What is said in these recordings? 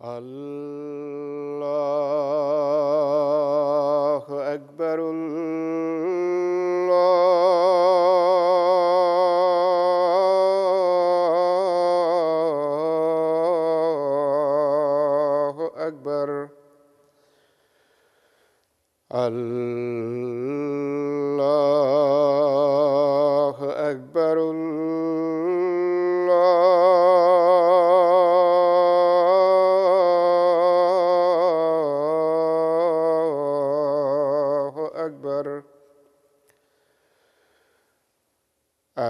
Allah.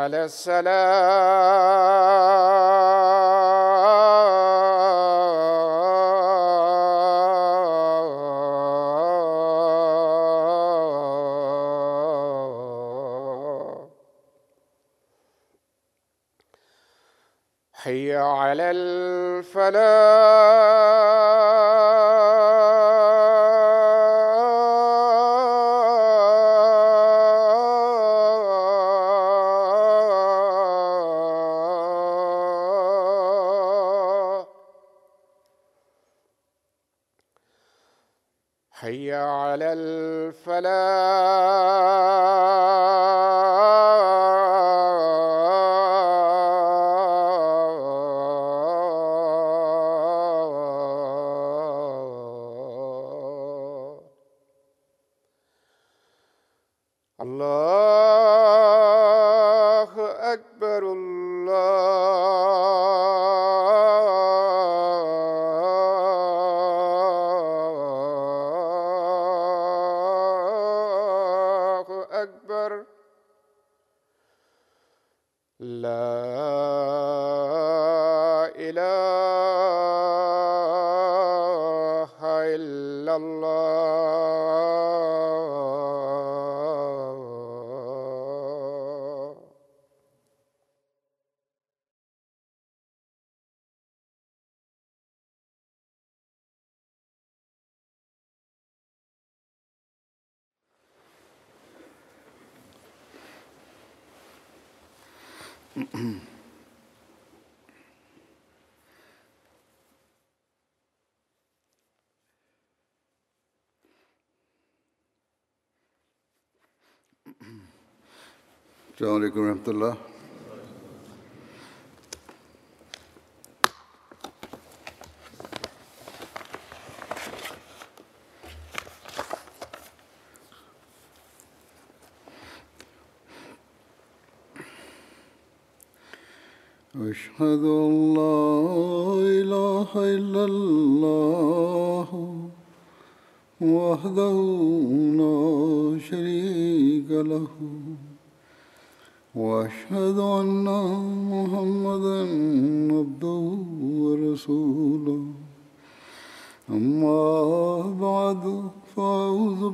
على السلام. Allah. علیکم ورحمۃ اللہ۔ أشهد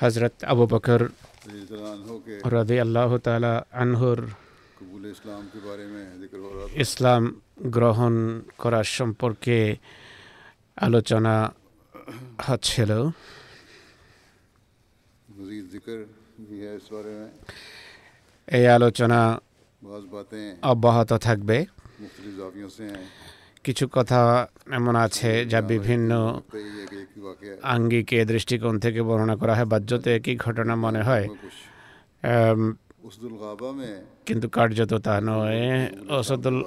হজরত আবু বকর রাজি আল্লাহ তালা আনহর ইসলাম গ্রহণ করার সম্পর্কে আলোচনা হচ্ছিল। এই আলোচনা অব্যাহত থাকবে। কিছু কথা এমন আছে যা বিভিন্ন আঙ্গিকে, দৃষ্টিকোণ থেকে বর্ণনা করা হয়, বাহ্যতে একই ঘটনা মনে হয়। কিন্তু কার্যত তা নয়। ওসদুল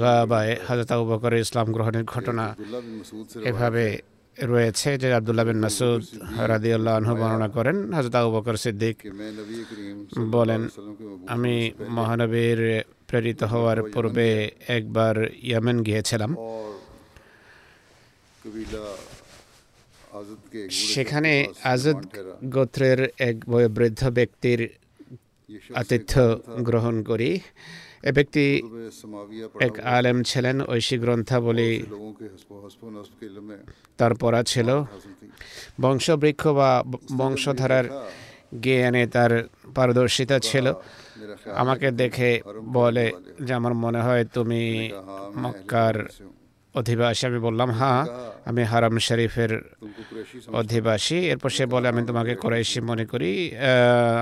গাবায় হাজরত আবু বকর ইসলাম গ্রহণের ঘটনা এভাবে রয়েছে যে আবদুল্লাহ বিন মাসুদ রাদিউল্লাহ আনহু বর্ণনা করেন। হাজরত আবু বকর সিদ্দিক বলেন, আমি মহানবীর প্রেরিত হওয়ার পূর্বে একবার ইয়ামেন গিয়েছিলাম। সেখানে আজাদ গোত্রের এক বৃদ্ধ ব্যক্তির আতিথ্য গ্রহণ করি। এ ব্যক্তি এক আলেম ছিলেন ঐশী গ্রন্থাবলী তার পড়া ছিল। বংশবৃক্ষ বা বংশধারার জ্ঞানে তার পারদর্শিতা ছিল। আমাকে দেখে বলে যে আমার মনে হয় তুমি মক্কার অধিবাসী। আমি বললাম হ্যাঁ আমি হারাম শরীফের অধিবাসী। এরপর সে বলে, আমি তোমাকে কোরাইশি মনে করি।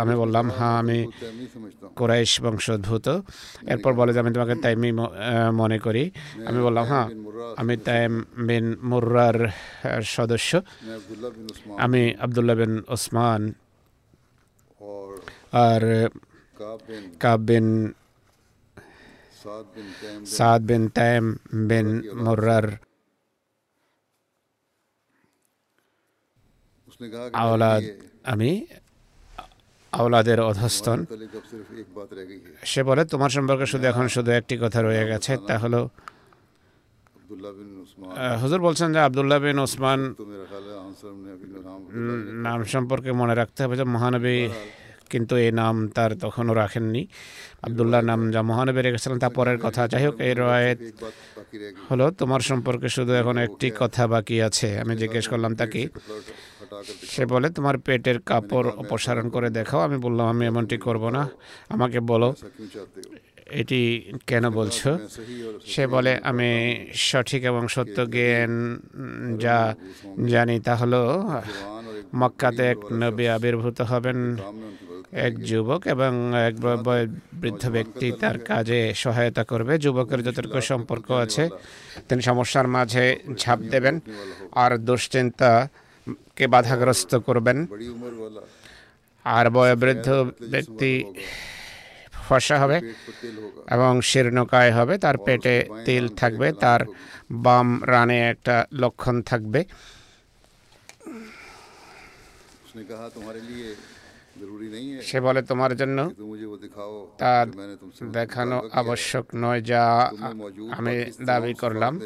আমি বললাম হ্যাঁ আমি কোরাইশ বংশোদ্ভূত। এরপর বলে যে, আমি তোমাকে তাইমি মনে করি। আমি বললাম হ্যাঁ আমি তাইম বিন মুর্রার সদস্য। আমি আবদুল্লাহ বিন ওসমান। আর কাব বিন সাদ বিন তাইম বিন মুর্রার আওলাদ আমি আওলাদের অধস্তন সে বলে তোমার সম্পর্কে শুধু এখন শুধু একটি কথা রয়ে গেছে তা হলো হুজুর বলছেন যে আবদুল্লাহ বিন ওসমান নাম সম্পর্কে মনে রাখতে হবে যে মহানবী কিন্তু এই নাম তার তখনও রাখেননি। আবদুল্লাহ নাম যা মহানবী রেখেছিলেন তা পরের কথা। যাই হোক, এই রয়েত হলো, তোমার সম্পর্কে শুধু এখন একটি কথা বাকি আছে। আমি জিজ্ঞেস করলাম তাকে, সে বলে, তোমার পেটের কাপড় অপসারণ করে দেখাও। আমি বললাম, আমি এমনটি করব না। আমাকে বলো, এটি কেন বলছো? সে বলে, আমি সঠিক এবং সত্য জ্ঞান যা জানি তা হলো, মক্কাতে এক নবী আবির্ভূত হবেন। এক যুবক এবং এক বৃদ্ধ ব্যক্তি তার কাজে সহায়তা করবে। যুবকের যতটুকু সম্পর্ক আছে, তিনি সমস্যার মাঝে ঝাঁপ দেবেন আর দুশ্চিন্তা কে বাধাগ্রস্ত করবেন। আর বয়বৃদ্ধ ব্যক্তি ফসা হবে এবং শীর্ণকায় হবে, তার পেটে তেল থাকবে, তার বাম রানে একটা লক্ষণ থাকবে। সে বলে তোমার জন্য তা দেখানো আবশ্যক নয় যা আমি দাবি করলাম।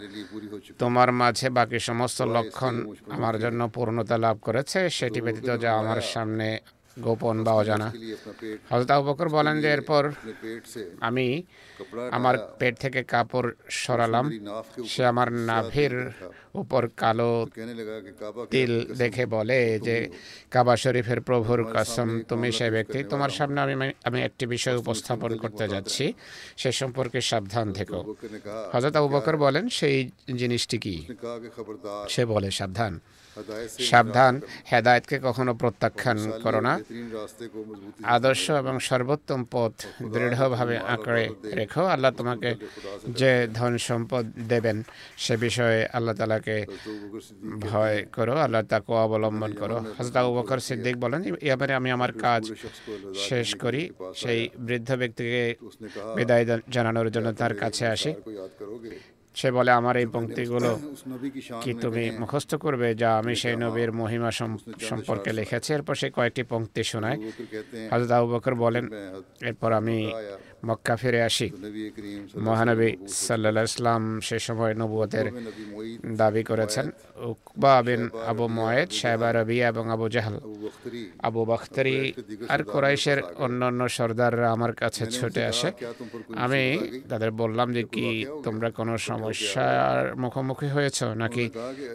তোমার মাঝে বাকি সমস্ত লক্ষণ আমার জন্য পূর্ণতা লাভ করেছে। সেটি ব্যতীত যা আমার সামনে গোপন বা অজানা। হজরত বকর বলেন যে এরপর আমি আমার পেট থেকে কাপড় সরালাম। সে আমার নাভের উপর কালো তিল দেখে বলে যে কাবা শরীফের প্রভুর কাসম তুমি সে ব্যক্তি তোমার সামনে আমি আমি একটি বিষয় উপস্থাপন করতে যাচ্ছি। সে সম্পর্কে সাবধান থেকো। হজরত আবু বকর বলেন সেই জিনিসটি কি? সে বলে সাবধান। সাবধান হেদায়তকে কখনো প্রত্যাখ্যান করো না। আদর্শ এবং সর্বোত্তম পথ দৃঢ়ভাবে আঁকড়ে রেখো আল্লাহ তোমাকে যে ধন সম্পদ দেবেন, সে বিষয়ে আল্লাহ তালাকে ভয় করো, আল্লাহ তাকে অবলম্বন করো। হজরত আবু বকর সিদ্দিক বলেন এবারে আমি আমার কাজ শেষ করি। সেই বৃদ্ধ ব্যক্তিকে বিদায় জানানোর জন্য তার কাছে আসি। সে বলে, আমার এই পঙ্ক্তিগুলো কি তুমি মুখস্থ করবে? যা আমি সেই নবীর মহিমা সম্পর্কে লিখেছি। এরপর সে কয়েকটি পঙ্ক্তি শোনায়। হাজরত আবু বকর বলেন, এরপর আমি মক্কা ফিরে আসি। মহানবী সাল্লা ইসলাম সে সময় নবুয়তের দাবি করেছেন, উকবা বিন আবু ময়েদ, সাহেবা রবিয়া এবং আবু জাহাল। আবু বখতারি আর কোরাইশের অন্যান্য সর্দাররা আমার কাছে ছুটে আসে। আমি তাদের বললাম যে, কি তোমরা কোনো সমস্যার মুখোমুখি হয়েছ নাকি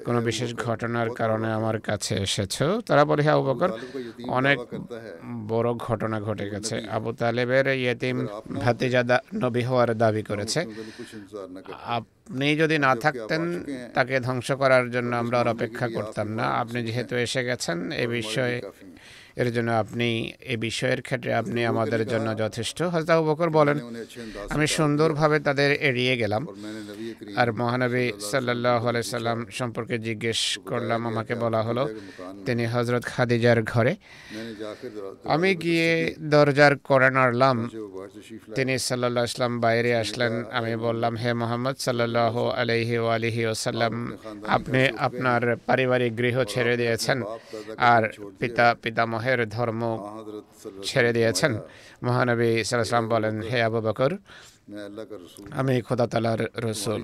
কোনো বিশেষ ঘটনার কারণে আমার কাছে এসেছ? তারা বলে হ্যাঁ অনেক বড় ঘটনা ঘটে গেছে। আবু তালেবের ইয়েতিম ভাতিজাদা নবী হওয়ার দাবি করেছে। আপনি যদি না থাকতেন, তাকে ধ্বংস করার জন্য আমরা অপেক্ষা করতাম না। আপনি যেহেতু এসে গেছেন, এ বিষয়ে এর জন্য আপনি এ বিষয়ের ক্ষেত্রে আপনি আমাদের জন্য যথেষ্ট। হজরত বকর বলেন আমি সুন্দরভাবে তাদের এড়িয়ে গেলাম। আর মহানবী সাল্লাহ সাল্লাম সম্পর্কে জিজ্ঞেস করলাম আমাকে বলা হলো তিনি হজরত খাদিজার ঘরে। আমি গিয়ে দরজার করা নাড়লাম। তিনি সাল্লাহ ইসলাম বাইরে আসলেন। আমি বললাম হে মোহাম্মদ সাল্লাহ আলহি আলহি ওসাল্লাম আপনি আপনার পারিবারিক গৃহ ছেড়ে দিয়েছেন। আর পিতা পিতামহ বিবাহের ধর্ম ছেড়ে দিয়েছেন। মহানবী সাল্লাম বলেন, হে আবু বকর, আমি খোদা তালার রসুল।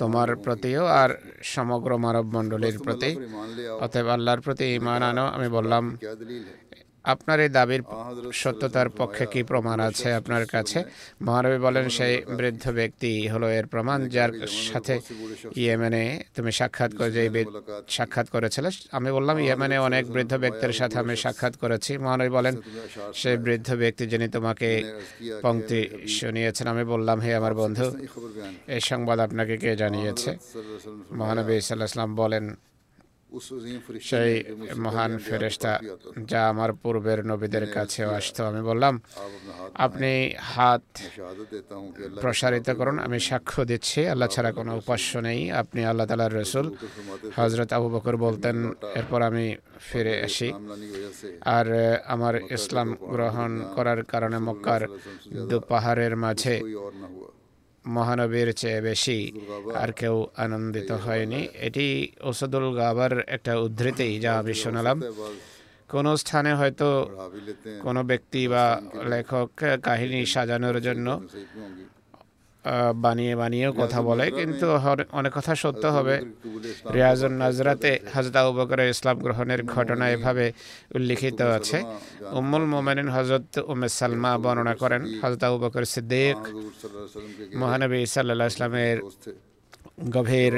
তোমার প্রতিও আর সমগ্র মানব মণ্ডলীর প্রতি, অতএব আল্লাহর প্রতি ইমান আনো। আমি বললাম আপনার এই দাবির সত্যতার পক্ষে কি প্রমাণ আছে আপনার কাছে? মহানবী বলেন সেই বৃদ্ধ ব্যক্তি হলো এর প্রমাণ যার সাথে ইয়েমেনে তুমি সাক্ষাৎ করে যে সাক্ষাৎ করেছিলে আমি বললাম ইয়েমেনে অনেক বৃদ্ধ ব্যক্তির সাথে আমি সাক্ষাৎ করেছি। মহানবী বলেন সেই বৃদ্ধ ব্যক্তি যিনি তোমাকে পংক্তি শুনিয়েছেন আমি বললাম হে আমার বন্ধু এই সংবাদ আপনাকে কে জানিয়েছে? মহানবী সাল্লাহ বলেন সেই মহান ফেরেস্তা যা আমার পূর্বের নবীদের কাছেও আসতো, আমি বললাম, আপনি হাত প্রসারিত করুন, আমি সাক্ষ্য দিচ্ছি, আল্লাহ ছাড়া কোনো উপাস্য নেই, আপনি আল্লাহ তালার রসুল। হজরত আবু বকর বলতেন, এরপর আমি ফিরে আসি। আর আমার ইসলাম গ্রহণ করার কারণে মক্কার দু পাহাড়ের মাঝে মহানবীর চেয়ে বেশি আর কেউ আনন্দিত হয়নি। এটি ওসাদুল গাবার একটা উদ্ধৃতি যা আমি শোনালাম। কোনো স্থানে হয়তো কোনো ব্যক্তি বা লেখক কাহিনী সাজানোর জন্য বানিয়ে বানিয়েও কথা বলে কিন্তু অনেক কথা সত্য হবে। রিয়াজুল নাজরাতে হজরত আবু ইসলাম গ্রহণের ঘটনা এভাবে উল্লিখিত আছে। উম্মুল মোমেনিন হজরত উমে সালমা বর্ণনা করেন হজরত আবু বকর সিদ্দিক মহানবী সাল্লাহ ইসলামের গভীর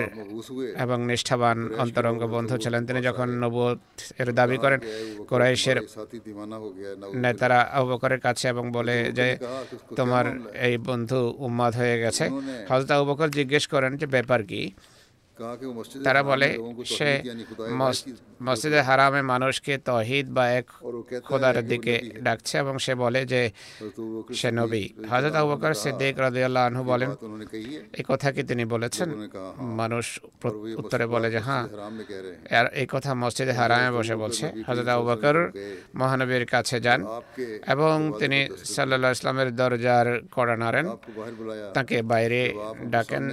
এবং নিষ্ঠাবান অন্তরঙ্গ বন্ধু ছিলেন। তিনি যখন নবুয় এর দাবি করেন, কোরাইশের নেতারা অবকরের কাছে এবং বলে যে, তোমার এই বন্ধু উম্মাদ হয়ে গেছে। হজরত অবকর জিজ্ঞেস করেন যে, ব্যাপার কি? তারা বলে সে মসজিদে হারামে মানুষকে তহিদ বা এক খোদার দিকে ডাকছে এবং সে বলে যে সে নবী। হজরত আবুবকর সিদ্দিক রাদিয়াল্লাহু আনহু বলেন এই কথা কি তিনি বলেছেন? মানুষ উত্তরে বলে যে হ্যাঁ এই কথা মসজিদে হারামে বসে বলছে। হজরত আবুবকর মহানবীর কাছে যান এবং তিনি সাল্লাল্লাহু ইসলামের দরজার কড়া নাড়েন। তাকে বাইরে ডাকেন।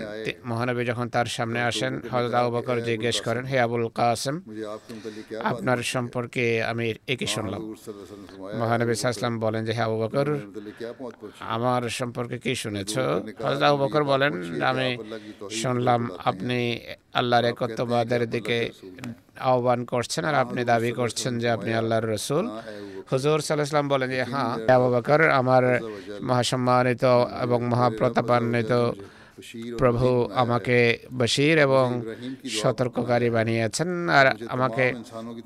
মহানবী যখন তার সামনে আসেন হজরত আবু বকর জিজ্ঞেস করেন হে আবুল কাসেম আপনার সম্পর্কে আমি একে শুনলাম। মহানবী সাহসলাম বলেন যে হে আবু বকর আমার সম্পর্কে কি শুনেছ? হজরত আবু বকর বলেন আমি শুনলাম আপনি আল্লাহর একত্ববাদের দিকে আহ্বান করছেন আর আপনি দাবি করছেন যে আপনি আল্লাহর রসুল। হুজুর সাল্লাহাম বলেন যে হ্যাঁ আবু বকর আমার মহাসম্মানিত এবং মহাপ্রতাপান্বিত প্রভু আমাকে বশির এবং সতর্ককারী বানিয়েছেন আর আমাকে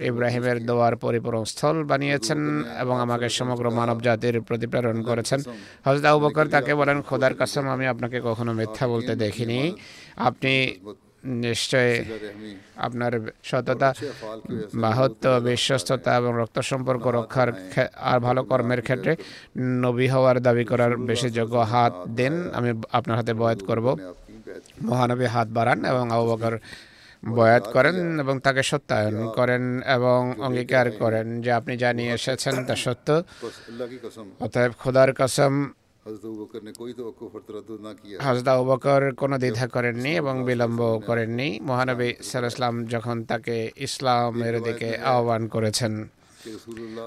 ইব্রাহিমের দোয়ার পরিপূরণ স্থল বানিয়েছেন এবং আমাকে সমগ্র মানব জাতির প্রতি প্রেরণ করেছেন। হজরত আবু বকর তাকে বলেন খোদার কাসম আমি আপনাকে কখনো মিথ্যা বলতে দেখিনি। আপনি নিশ্চয় আপনার সততা মাহত্ব বিশ্বস্ততা এবং রক্ত সম্পর্ক রক্ষার আর ভালো কর্মের ক্ষেত্রে নবী হওয়ার দাবি করার বেশি যোগ্য হাত দেন, আমি আপনার হাতে বয়াত করব। মহানবী হাত বাড়ান এবং আবহাওয়ার বয়াত করেন এবং তাকে সত্যায়ন করেন এবং অঙ্গীকার করেন যে আপনি যা নিয়ে এসেছেন তা সত্য। অতএব খোদার কসম হজরত আবু বকর কোনো দ্বিধা করেননি এবং বিলম্ব করেননি। মহানবী সাল্লাম যখন তাকে ইসলামের দিকে আহ্বান করেছেন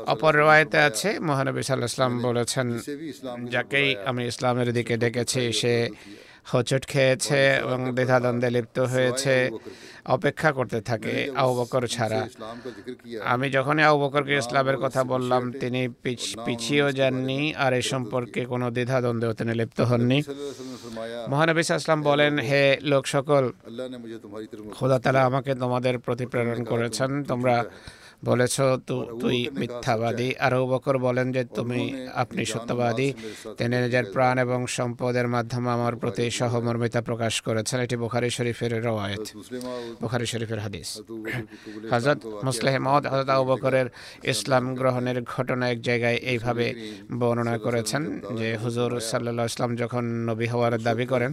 অপর রওয়ায়তে আছে মহানবী সাল্লাহ বলেছেন যাকেই আমি ইসলামের দিকে ডেকেছি সে হোঁচট খেয়েছে এবং দ্বিধাদ্বন্দ্বে লিপ্ত হয়েছে। অপেক্ষা করতে থাকে আউ বকর ছাড়া। আমি যখনই আউ বকরকে ইসলামের কথা বললাম তিনি পিছিয়েও যাননি আর এ সম্পর্কে কোনো দ্বিধাদ্বন্দ্বেও তিনি লিপ্ত হননি। মহানবী ইসলাম বলেন হে লোক সকল খোদা তারা আমাকে তোমাদের প্রতি প্রেরণ করেছেন। তোমরা বলেছ তুই মিথ্যাবাদী। আর বকর বলেন যে তুমি আপনি সত্যবাদী। তিনি নিজের প্রাণ এবং সম্পদের মাধ্যমে আমার প্রতি সহমর্মিতা প্রকাশ করেছেন। এটি বুখারি শরীফের রওয়ায়ত। বুখারি শরীফের হাদিস। হজরত মুসলেহ মহদ হজরত আবু বকরের ইসলাম গ্রহণের ঘটনা এক জায়গায় এইভাবে বর্ণনা করেছেন যে হুজুর সাল্লাহ ইসলাম যখন নবী হওয়ার দাবি করেন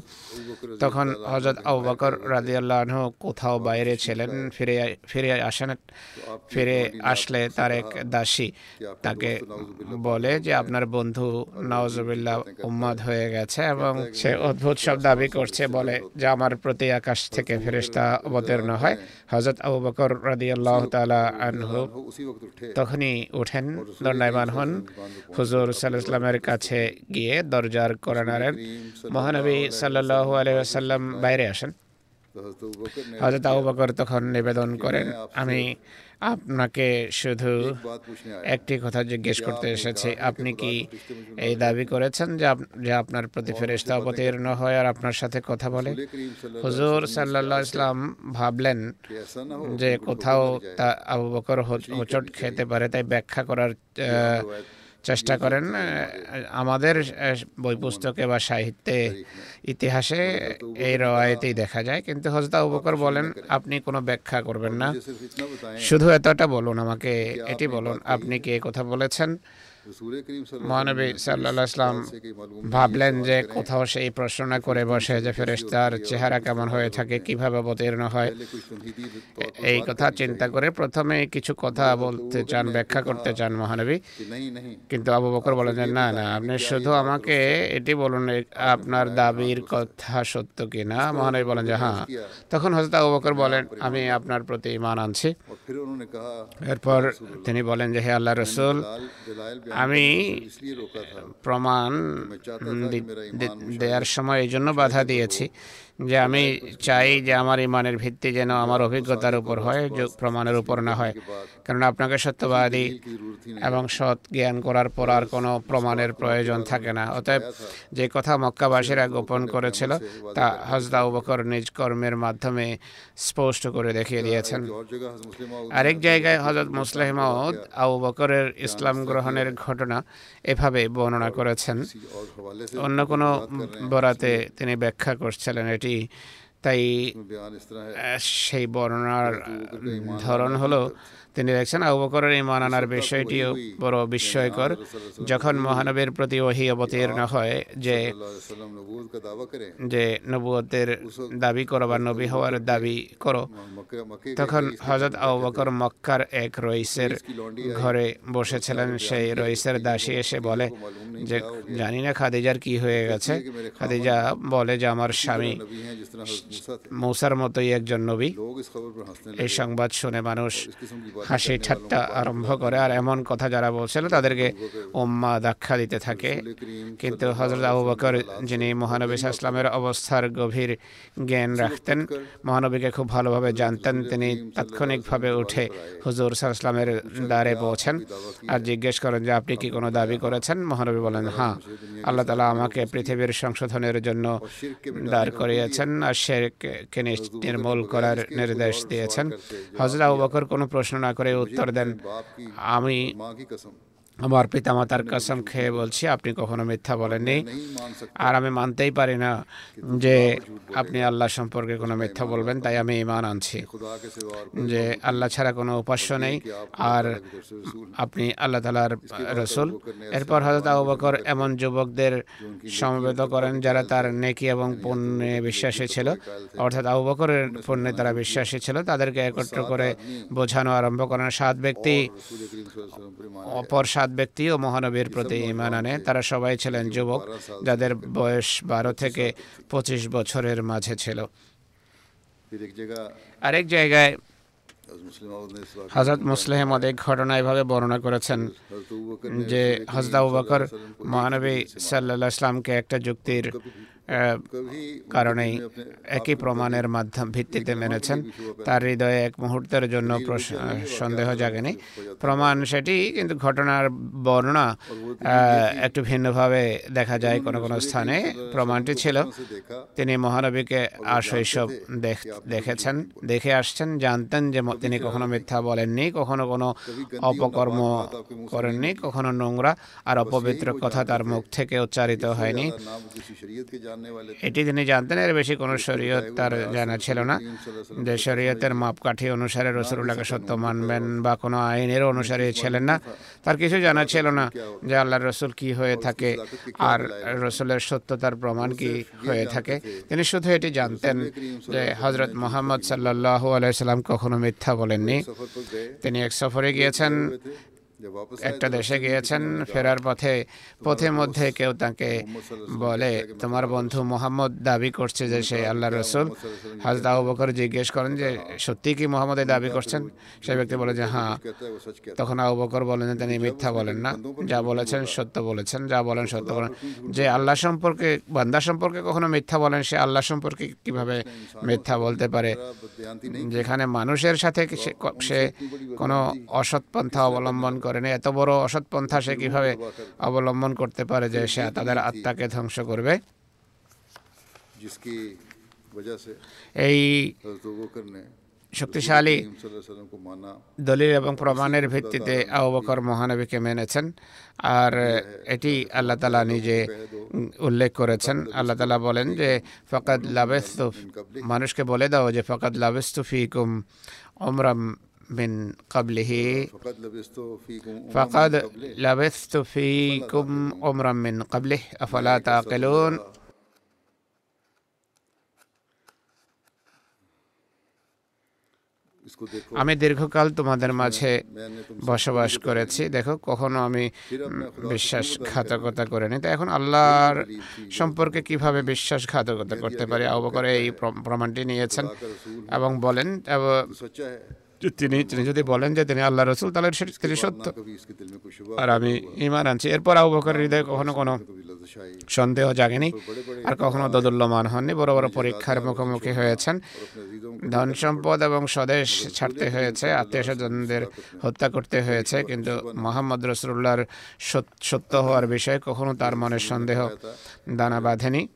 তখন হজরত আবু বকর রাদিয়াল্লাহ কোথাও বাইরে ছিলেন ফিরে ফিরে আসেন ফিরে ফিরে আসলে তার এক দাসী তাকে বলে। যে আপনার বন্ধু নওয়াজবিল্লা উম্মাদ হয়ে গেছে এবং সে অদ্ভুত সব দাবি করছে বলে যে আমার প্রতি আকাশ থেকে ফেরেশতা অবতীর্ণ হয়। হজরত আবু বকর রাদি আল্লাহ তালা আনহু তখনই উঠেন দণ্ডায়মান হন। হুজুর সাল্লামের কাছে গিয়ে দরজার করে নাড়েন মহানবী সাল্লাহ আলহাম বাইরে আসেন। হজরত আবু বকর তখন নিবেদন করেন আমি আপনাকে শুধু একটি কথা জিজ্ঞেস করতে এসেছি আপনি কি এই দাবি করেছেন যে আপনার প্রতি ফেরেস্তা অবতীর্ণ হয় আর আপনার সাথে কথা বলে? হুজুর সাল্লাহ ইসলাম ভাবলেন যে কোথাও তা আবু বকর হোচট খেতে পারে তাই ব্যাখ্যা করার চেষ্টা করেন আমাদের বই পুস্তকে বা সাহিত্যে ইতিহাসে এই রায়তেই দেখা যায়। কিন্তু হজরত বকর বলেন, আপনি কোনো ব্যাখ্যা করবেন না। শুধু এতটা বলুন আমাকে, এটি বলুন, আপনি কি কথা বলেছেন? মহানবী সাল্লাহ ইসলাম ভাবলেন যে কোথাও সেই প্রশ্ন করে বসে যে ফেরেস্তার চেহারা কেমন হয়ে থাকে, কীভাবে অবতীর্ণ হয়। এই কথা চিন্তা করে প্রথমে কিছু কথা বলতে চান, ব্যাখ্যা করতে চান মহানবী। কিন্তু আবু বকর বলেন যে, না না, আপনি শুধু আমাকে এটি বলুন আপনার দাবির কথা সত্য কি না মহানবী বলেন যে হ্যাঁ। তখন হজরত আবু বকর বলেন, আমি আপনার প্রতি ইমান আনছি। এরপর তিনি বলেন যে, হে আল্লাহ রসুল আমি প্রমাণ দেওয়ার সময় এই জন্য বাধা দিয়েছি। যে আমি চাই যে আমার ইমানের ভিত্তি যেন আমার অভিজ্ঞতার উপর হয় প্রমাণের উপর না হয়। কারণ আপনাকে সত্যবাদী এবং সৎ জ্ঞান করার পর আর কোনো প্রমাণের প্রয়োজন থাকে না। অতএব যে কথা মক্কাবাসীরা গোপন করেছিল, তা হজদা উবকর নিজ কর্মের মাধ্যমে স্পষ্ট করে দেখিয়ে দিয়েছেন। আরেক জায়গায় হজরত মুসলিম আউ বকরের ইসলাম গ্রহণের ঘটনা এভাবে বর্ণনা করেছেন। অন্য কোনো বরাতে তিনি ব্যাখ্যা করছিলেন, এটি করেছি তাই সেই বর্ণনার ধরন হলো তিনি দেখছেন আবু বকরের ইমান আনার বিষয়টিও বড় বিস্ময়কর। যখন মহানবীর প্রতি ওহি অবতীর্ণ হয় যে যে নবুয়তের দাবি করো বা নবী হওয়ার দাবি করো তখন হজরত আবু বকর মক্কার এক রইসের ঘরে বসেছিলেন। সেই রইসের দাসী এসে বলে যে জানি না খাদিজার কি হয়ে গেছে? খাদিজা বলে যে আমার স্বামী মৌসার মতোই একজন নবী। এই সংবাদ শুনে মানুষ হাসি ঠাট্টা আরম্ভ করে। আর এমন কথা যারা বলছিল তাদেরকে উম্মা দাক্ষা দিতে থাকে। কিন্তু হজরত আবু বকর যিনি মহানবী ইসলামের অবস্থার গভীর জ্ঞান রাখতেন। মহানবীকে খুব ভালোভাবে জানতেন। তিনি তাৎক্ষণিকভাবে উঠে হুজুর ইসলামের দ্বারে পৌঁছেন আর জিজ্ঞেস করেন যে আপনি কি কোনো দাবি করেছেন? মহানবী বলেন হ্যাঁ আল্লাহ তালা আমাকে পৃথিবীর সংশোধনের জন্য দাঁড় করিয়েছেন আর শেরকে নির্মূল করার নির্দেশ দিয়েছেন। হজরত আবু বকর কোনো প্রশ্ন না করে উত্তর দেন আমি আমার পিতা মাতার কসম খেয়ে বলছি, আপনি কখনো মিথ্যা বলেননি। আর আমি মানতেই পারি না যে আপনি আল্লাহ সম্পর্কে কোনো মিথ্যা বলবেন, তাই আমি ইমান আনছি। যে আল্লাহ ছাড়া কোনো উপাস্য নেই। আর আপনি আল্লাহ তালার রসুল। এরপর হজরত আবু বকর এমন যুবকদের সমবেত করেন যারা তার নেকি এবং পণ্যে বিশ্বাসী ছিল। অর্থাৎ আবু বকরের পণ্যে তারা বিশ্বাসী ছিল। তাদেরকে একত্র করে বোঝানো আরম্ভ করেন। সাত ব্যক্তি অপর সাত ব্যক্তি ও মহানবীর প্রতি ইমান আনে। তারা সবাই ছিলেন যুবক যাদের বয়স বারো থেকে পঁচিশ বছরের মাঝে ছিল। আরেক জায়গায় হজরত মুসলিম এক ঘটনা এভাবে বর্ণনা করেছেন যে হজরত আবু মহানবী সাল্লাহ ইসলামকে একটা যুক্তির কারণেই একই প্রমাণের মাধ্যম ভিত্তিতে মেনেছেন। তার হৃদয়ে এক মুহূর্তের জন্য সন্দেহ জাগেনি। প্রমাণ সেটি, কিন্তু ঘটনার বর্ণনা একটু ভিন্নভাবে দেখা যায় কোনো কোনো স্থানে। প্রমাণটি ছিল, তিনি মহানবীকে আর শৈশব দেখেছেন, দেখে আসছেন, জানতেন যে তিনি কখনো মিথ্যা বলেননি, কখনো কোনো অপকর্ম করেননি, কখনো নোংরা আর অপবিত্র কথা তার মুখ থেকে উচ্চারিত হয়নি। এটি তিনি জানতেন, এর বেশি কোনো শরীয়ত তার জানা ছিল না যে শরীয়তের মাপকাঠি অনুসারে রসুল্লাহকে সত্য মানবেন বা কোনো আইনের অনুসারে ছিলেন না। তার কিছু জানা ছিল না যে আল্লাহ রসুল কি হয়ে থাকে আর রসুলের সত্যতার প্রমাণ কি হয়ে থাকে। তিনি শুধু এটি জানতেন যে হজরত মোহাম্মদ সাল্লাহ আলাইসাল্লাম কখনো মিথ্যা বলেননি। তিনি এক সফরে গিয়েছেন একটা দেশে গিয়েছেন ফেরার পথে পথে মধ্যে কেউ তাকে বলে তোমার বন্ধু মোহাম্মদ দাবি করছে যে সে আল্লাহ রসুল। হাজরত বকর জিজ্ঞেস করেন যে সত্যি কি মোহাম্মদ দাবি করছেন? সেই ব্যক্তি বলে যে হ্যাঁ। তখন আবু বকর বলেন যে তিনি মিথ্যা বলেন না। যা বলেছেন সত্য বলেছেন যা বলেন সত্য বলেন। যে আল্লাহ সম্পর্কে বান্দা সম্পর্কে কখনো মিথ্যা বলেন সে আল্লাহ সম্পর্কে কীভাবে মিথ্যা বলতে পারে? যেখানে মানুষের সাথে সে কোনো অসৎ পন্থা অবলম্বন করে করে না এত বড় অসৎ পন্থা সে কীভাবে অবলম্বন করতে পারে যে সে তাদের আত্মাকে ধ্বংস করবে এই শক্তিশালী দলিল এবং প্রমাণের ভিত্তিতে আবকর মহানবীকে মেনেছেন আর এটি আল্লাহ তালা নিজে উল্লেখ করেছেন আল্লাহ তালা বলেন যে ফকাত লাভেস্তুফ মানুষকে বলে দাও যে ফকাত লাভেস্তুফি কুম অমরাম من قبله. فقد لبثت فيكم عمرا من قبله. أفلا تعقلون আমি দীর্ঘকাল তোমাদের মাঝে বসবাস করেছি। দেখো কখনো আমি বিশ্বাসঘাতকতা করিনি। তো এখন আল্লাহর সম্পর্কে কীভাবে বিশ্বাসঘাতকতা করতে পারি? আবু এই প্রমাণটি নিয়েছেন এবং বলেন তিনি তিনি যদি বলেন যে তিনি আল্লাহ রসুল তাহলে সেটি সত্য। আর আমি ইমান আনছি। এরপর আবু বকর হৃদয়ে কখনো কোনো সন্দেহ জাগেনি আর কখনো দদুল্যমান হননি। বড় বড় পরীক্ষার মুখোমুখি হয়েছেন। ধন সম্পদ এবং স্বদেশ ছাড়তে হয়েছে আত্মীয় স্বজনদের হত্যা করতে হয়েছে। কিন্তু মোহাম্মদ রসুল্লাহর সত্য হওয়ার বিষয়ে কখনো তার মনে সন্দেহ দানা বাঁধেনি।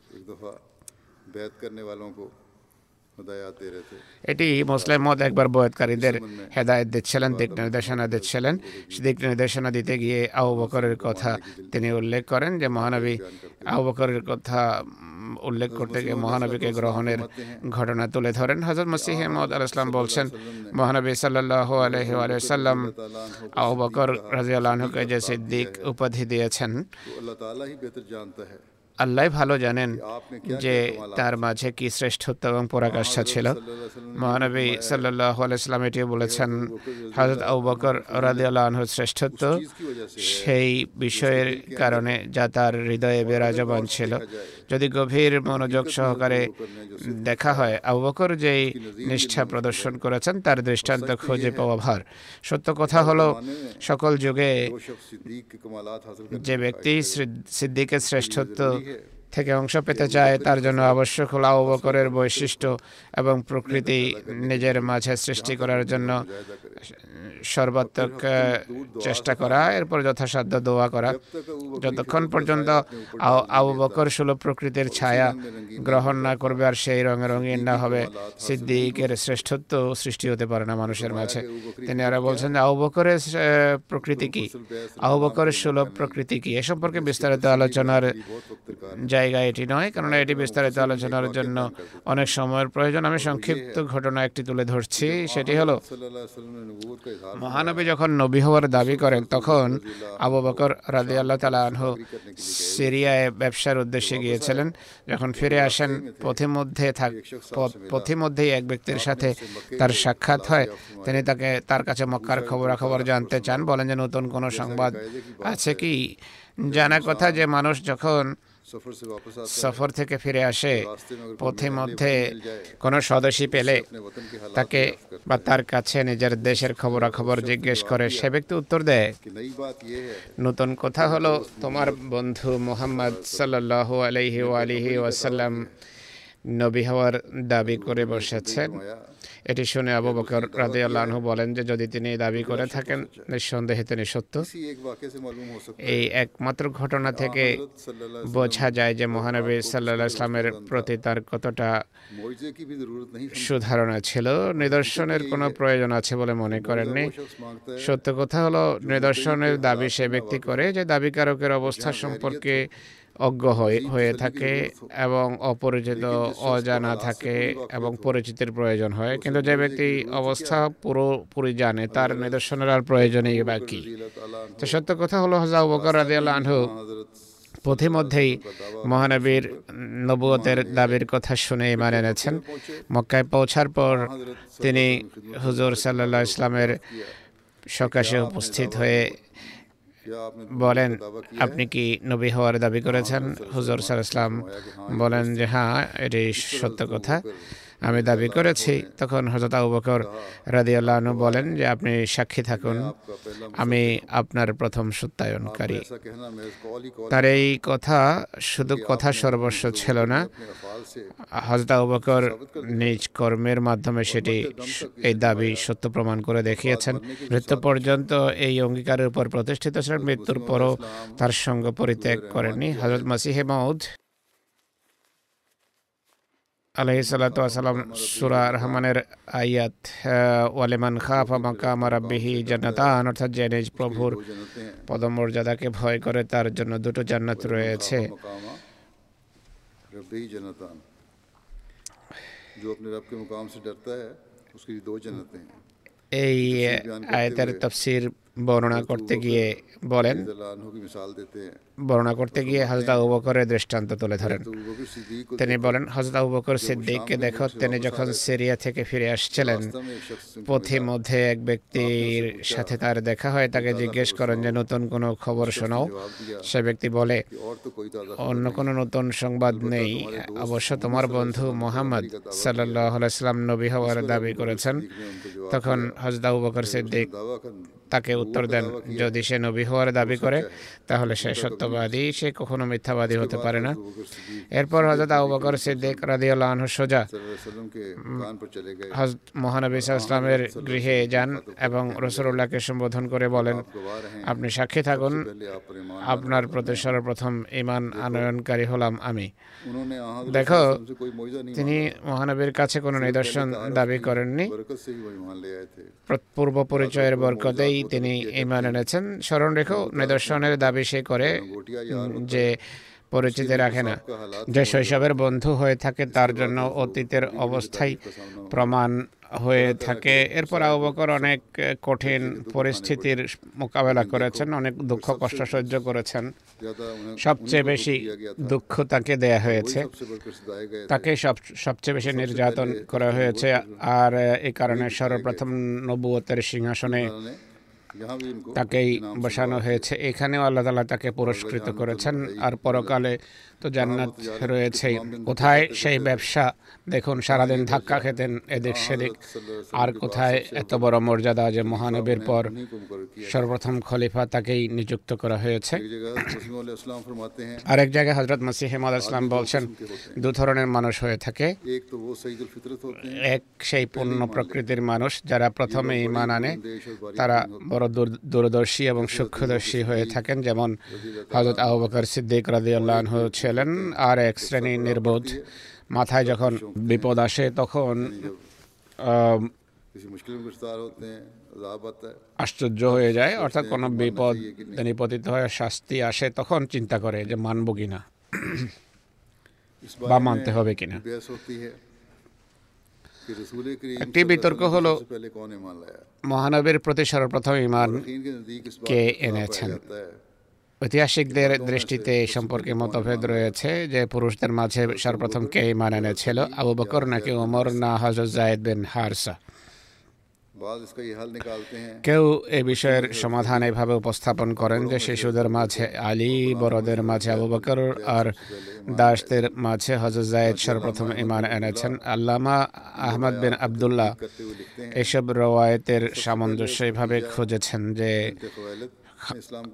এটি মুসলিম মদ একবার বয়তকারীদের হেদায়ত দিচ্ছিলেন দিক নির্দেশনা দিচ্ছিলেন। দিক নির্দেশনা দিতে গিয়ে আবু বকরের কথা তিনি উল্লেখ করেন যে মহানবী আবু বকরের কথা উল্লেখ করতে গিয়ে মহানবীকে গ্রহণের ঘটনা তুলে ধরেন। হজরত মসিহ মহম্মদ আল ইসলাম বলছেন মহানবী সাল্লাহ আলহি আলাইসাল্লাম আবু বকর রাজিউল্লাহকে যে সিদ্দিক উপাধি দিয়েছেন আল্লাহ ভালো জানেন যে তার মাঝে কি শ্রেষ্ঠত্ব এবং পরাকাষ্ঠা ছিল। মহানবী সাল্লাহ আলাইসলাম এটিও বলেছেন হজরত আবু বকর রাদিউল্লাহর শ্রেষ্ঠত্ব। সেই বিষয়ের কারণে যা তার হৃদয়ে বিরাজমান ছিল। যদি গভীর মনোযোগ সহকারে দেখা হয় আবু বকর যেই নিষ্ঠা প্রদর্শন করেছেন তার দৃষ্টান্ত খুঁজে পাওয়া ভার। সত্য কথা হলো সকল যুগে যে ব্যক্তি সিদ্দিকের শ্রেষ্ঠত্ব থেকে অংশ পেতে চায়, তার জন্য আবশ্যক হল আবু বৈশিষ্ট্য এবং প্রকৃতি নিজের মাঝে সৃষ্টি করার জন্য সর্বাত্মক চেষ্টা করা এরপর যথাসাধ্য দোয়া করা। যতক্ষণ পর্যন্ত আবু বকর সুলভ প্রকৃতির ছায়া গ্রহণ না করবে আর সেই রঙে রঙিন না হবে। সিদ্দিকের শ্রেষ্ঠত্ব সৃষ্টি হতে পারে না মানুষের মাঝে। তিনি আরও বলছেন যে আবু বকরের প্রকৃতি কি? আবু বকরের সুলভ প্রকৃতি কি? এ সম্পর্কে বিস্তারিত আলোচনার জায়গা এটি নয় কারণ এটি বিস্তারিত আলোচনার জন্য অনেক সময়ের প্রয়োজন। আমি সংক্ষিপ্ত ঘটনা একটি তুলে ধরছি। সেটি হলো মহানবী যখন নবী হওয়ার দাবি করেন, তখন আবু বকর রাজি আল্লাহ তালাহ সিরিয়ায় ব্যবসার উদ্দেশ্যে গিয়েছিলেন। যখন ফিরে আসেন, পথিমধ্যে থাক পথিমধ্যেই এক ব্যক্তির সাথে তার সাক্ষাৎ হয়। তিনি তাকে তার কাছে মক্কার খবরাখবর জানতে চান। বলেন যে, নতুন কোনো সংবাদ আছে কি? জানা কথা যে, মানুষ যখন সফর থেকে ফিরে আসে পথে মধ্যে কোনো স্বদেশী পেলে তাকে বা তার কাছে নিজের দেশের খবরাখবর জিজ্ঞেস করে। সে ব্যক্তি উত্তর দেয় নতুন কথা হলো তোমার বন্ধু মোহাম্মদ সাল্লাহ আলহি আলিহি ওয়াসাল্লাম নবী হওয়ার দাবি করে বসেছেন। এটি শুনে আবু বকর রাজি আল্লাহ বলেন যে যদি তিনি দাবি করে থাকেন, নিঃসন্দেহে তিনি সত্য। এই একমাত্র ঘটনা থেকে বোঝা যায় যে মহানবী সাল্লা ইসলামের প্রতি তার কতটা সুধারণা ছিল। নিদর্শনের কোনো প্রয়োজন আছে বলে মনে করেননি। সত্য কথা হলো, নিদর্শনের দাবি সে ব্যক্তি করে যে দাবিকারকের অবস্থা সম্পর্কে অজ্ঞ হয়ে থাকে এবং অপরিচিত অজানা থাকে এবং পরিচিতির প্রয়োজন হয়। কিন্তু যে ব্যক্তি অবস্থা পুরোপুরি জানে তার নিদর্শনের আর প্রয়োজনেই বা কি তো সত্য কথা হলো হজা বকর রাদিয়াল্লাহ আনহু পথিমধ্যেই মহানবীর নবুয়তের দাবির কথা শুনে মানে এনেছেন। মক্কায় পৌঁছার পর তিনি হুজুর সাল্লাহ ইসলামের সকাশে উপস্থিত হয়ে বলেন, আপনি কি নবী হওয়ার দাবি করেছেন? হুজুর সাল্লাম বলেন যে হ্যাঁ এটি সত্য কথা। আমি দাবি করেছি। তখন হজরত আবু বকর রাদিয়াল্লাহ আনু বলেন যে, আপনি সাক্ষী থাকুন। আমি আপনার প্রথম সত্যায়নকারী। তার এই কথা শুধু কথা সর্বস্ব ছিল না। হজরত আবু বকর নিজ কর্মের মাধ্যমে সেটি এই দাবি সত্য প্রমাণ করে দেখিয়েছেন। মৃত্যু পর্যন্ত এই অঙ্গীকারের উপর প্রতিষ্ঠিত ছিলেন। মৃত্যুর পরও তার সঙ্গ পরিত্যাগ করেননি হজরত মাসিহে মাউদ। আলহিসাল্লাম সুরা রহমানের আয়াত ওয়ালেমান খাফা মাকাম রাব্বিহি জান্নাতান অর্থাৎ জেনে প্রভুর পদমর্যাদাকে ভয় করে, তার জন্য দুটো জান্নাত রয়েছে। এই আয়াতের তফসির বর্ণনা করতে গিয়ে বলেন বর্ণনা করতে গিয়ে হজরত আবু দৃষ্টান্ত তুলে ধরেন। তিনি বলেন হজরত আবু বকর সিদ্দিককে দেখো তিনি যখন সিরিয়া থেকে ফিরে আসছিলেন পথে মধ্যে এক ব্যক্তির সাথে তার দেখা হয় তাকে জিজ্ঞেস করেন যে নতুন কোনো খবর শোনাও? সে ব্যক্তি বলে অন্য কোনো নতুন সংবাদ নেই। অবশ্য তোমার বন্ধু মোহাম্মদ সাল্লাহ আলাইসাল্লাম নবী হওয়ার দাবি করেছেন। তখন হজরত আবু বকর সিদ্দিক তাকে উত্তর দেন যদি সে নবী হওয়ার দাবি করে তাহলে সে সত্যবাদী সে কখনো মিথ্যাবাদী হতে পারে না। এরপর হজরত আবু বকর সিদ্দিক রাদিয়াল্লাহু আনহু সোজা। হজরত মহানবী সাল্লাল্লাহু ইসলামের গৃহে যান এবং রাসূলুল্লাহকে সম্বোধন করে বলেন আপনি সাক্ষী থাকুন আপনার প্রতি সর্বপ্রথম ঈমান আনয়নকারী হলাম আমি। দেখো তিনি মহানবীর কাছে কোনো নিদর্শন দাবি করেননি। পূর্ব পরিচয়ের বরকতেই প্রতি তিনি ইমান এনেছেন স্মরণ রেখো, নিদর্শনের দাবি সে করে যে পরিচিতি রাখে না। যে শৈশবের বন্ধু হয়ে থাকে, তার জন্য অতীতের অবস্থাই প্রমাণ হয়ে থাকে। এরপর আবকর অনেক কঠিন পরিস্থিতির মোকাবেলা করেছেন, অনেক দুঃখ, কষ্ট সহ্য করেছেন। সবচেয়ে বেশি দুঃখ তাকে দেয়া হয়েছে। তাকে সব, সবচেয়ে বেশি নির্যাতন করা হয়েছে। আর এই কারণে সর্বপ্রথম নবুয়তের সিংহাসনে তাকেই বসানো হয়েছে। এখানেও আল্লাহ তালা তাকে পুরস্কৃত করেছেন। আর পরকালে তো জান্নাত রয়েছে কোথায় সেই ব্যবসা? দেখুন সারাদিন ধাক্কা খেতেন এদিক সেদিক। আর কোথায় এত বড় মর্যাদা যে মহানবীর পর সর্বপ্রথম খলিফা তাকেই নিযুক্ত করা হয়েছে। আরেক জায়গায় হজরত মসিহেমদ ইসলাম বলছেন দু ধরনের মানুষ হয়ে থাকে। এক সেই পূর্ণ প্রকৃতির মানুষ যারা প্রথমে ইমান আনে। তারা বড় দূরদর্শী এবং সূক্ষ্মদর্শী হয়ে থাকেন। যেমন হজরত আবু বকর সিদ্দিক রাদিয়াল্লাহু আনহু গেলেন আর এক শ্রেণি নির্বোধ। মাথায় যখন বিপদ আসে তখন আশ্চর্য হয়ে যায়। অর্থাৎ কোনো বিপদ নিপতিত পতিত হয়ে, শাস্তি আসে, তখন চিন্তা করে যে মানব কিনা বা মানতে হবে কিনা। একটি বিতর্ক হলো, মহানবীর প্রতি সর্বপ্রথম ইমান কে এনেছেন? ঐতিহাসিকদের দৃষ্টিতে এই সম্পর্কে মতভেদ রয়েছে যে পুরুষদের মাঝে সর্বপ্রথম কে ইমান এনেছিল আবু বকর নাকি ওমর না হজরত জায়েদ বিন হারসা। কেউ এ বিষয়ের সমাধান এভাবে উপস্থাপন করেন যে শিশুদের মাঝে আলী বড়দের মাঝে আবু বকর আর দাসদের মাঝে হজরত জায়েদ সর্বপ্রথম ইমান এনেছেন। আল্লামা আহমদ বিন আবদুল্লাহ এসব রওয়ায়তের সামঞ্জস্য এভাবে খুঁজেছেন যে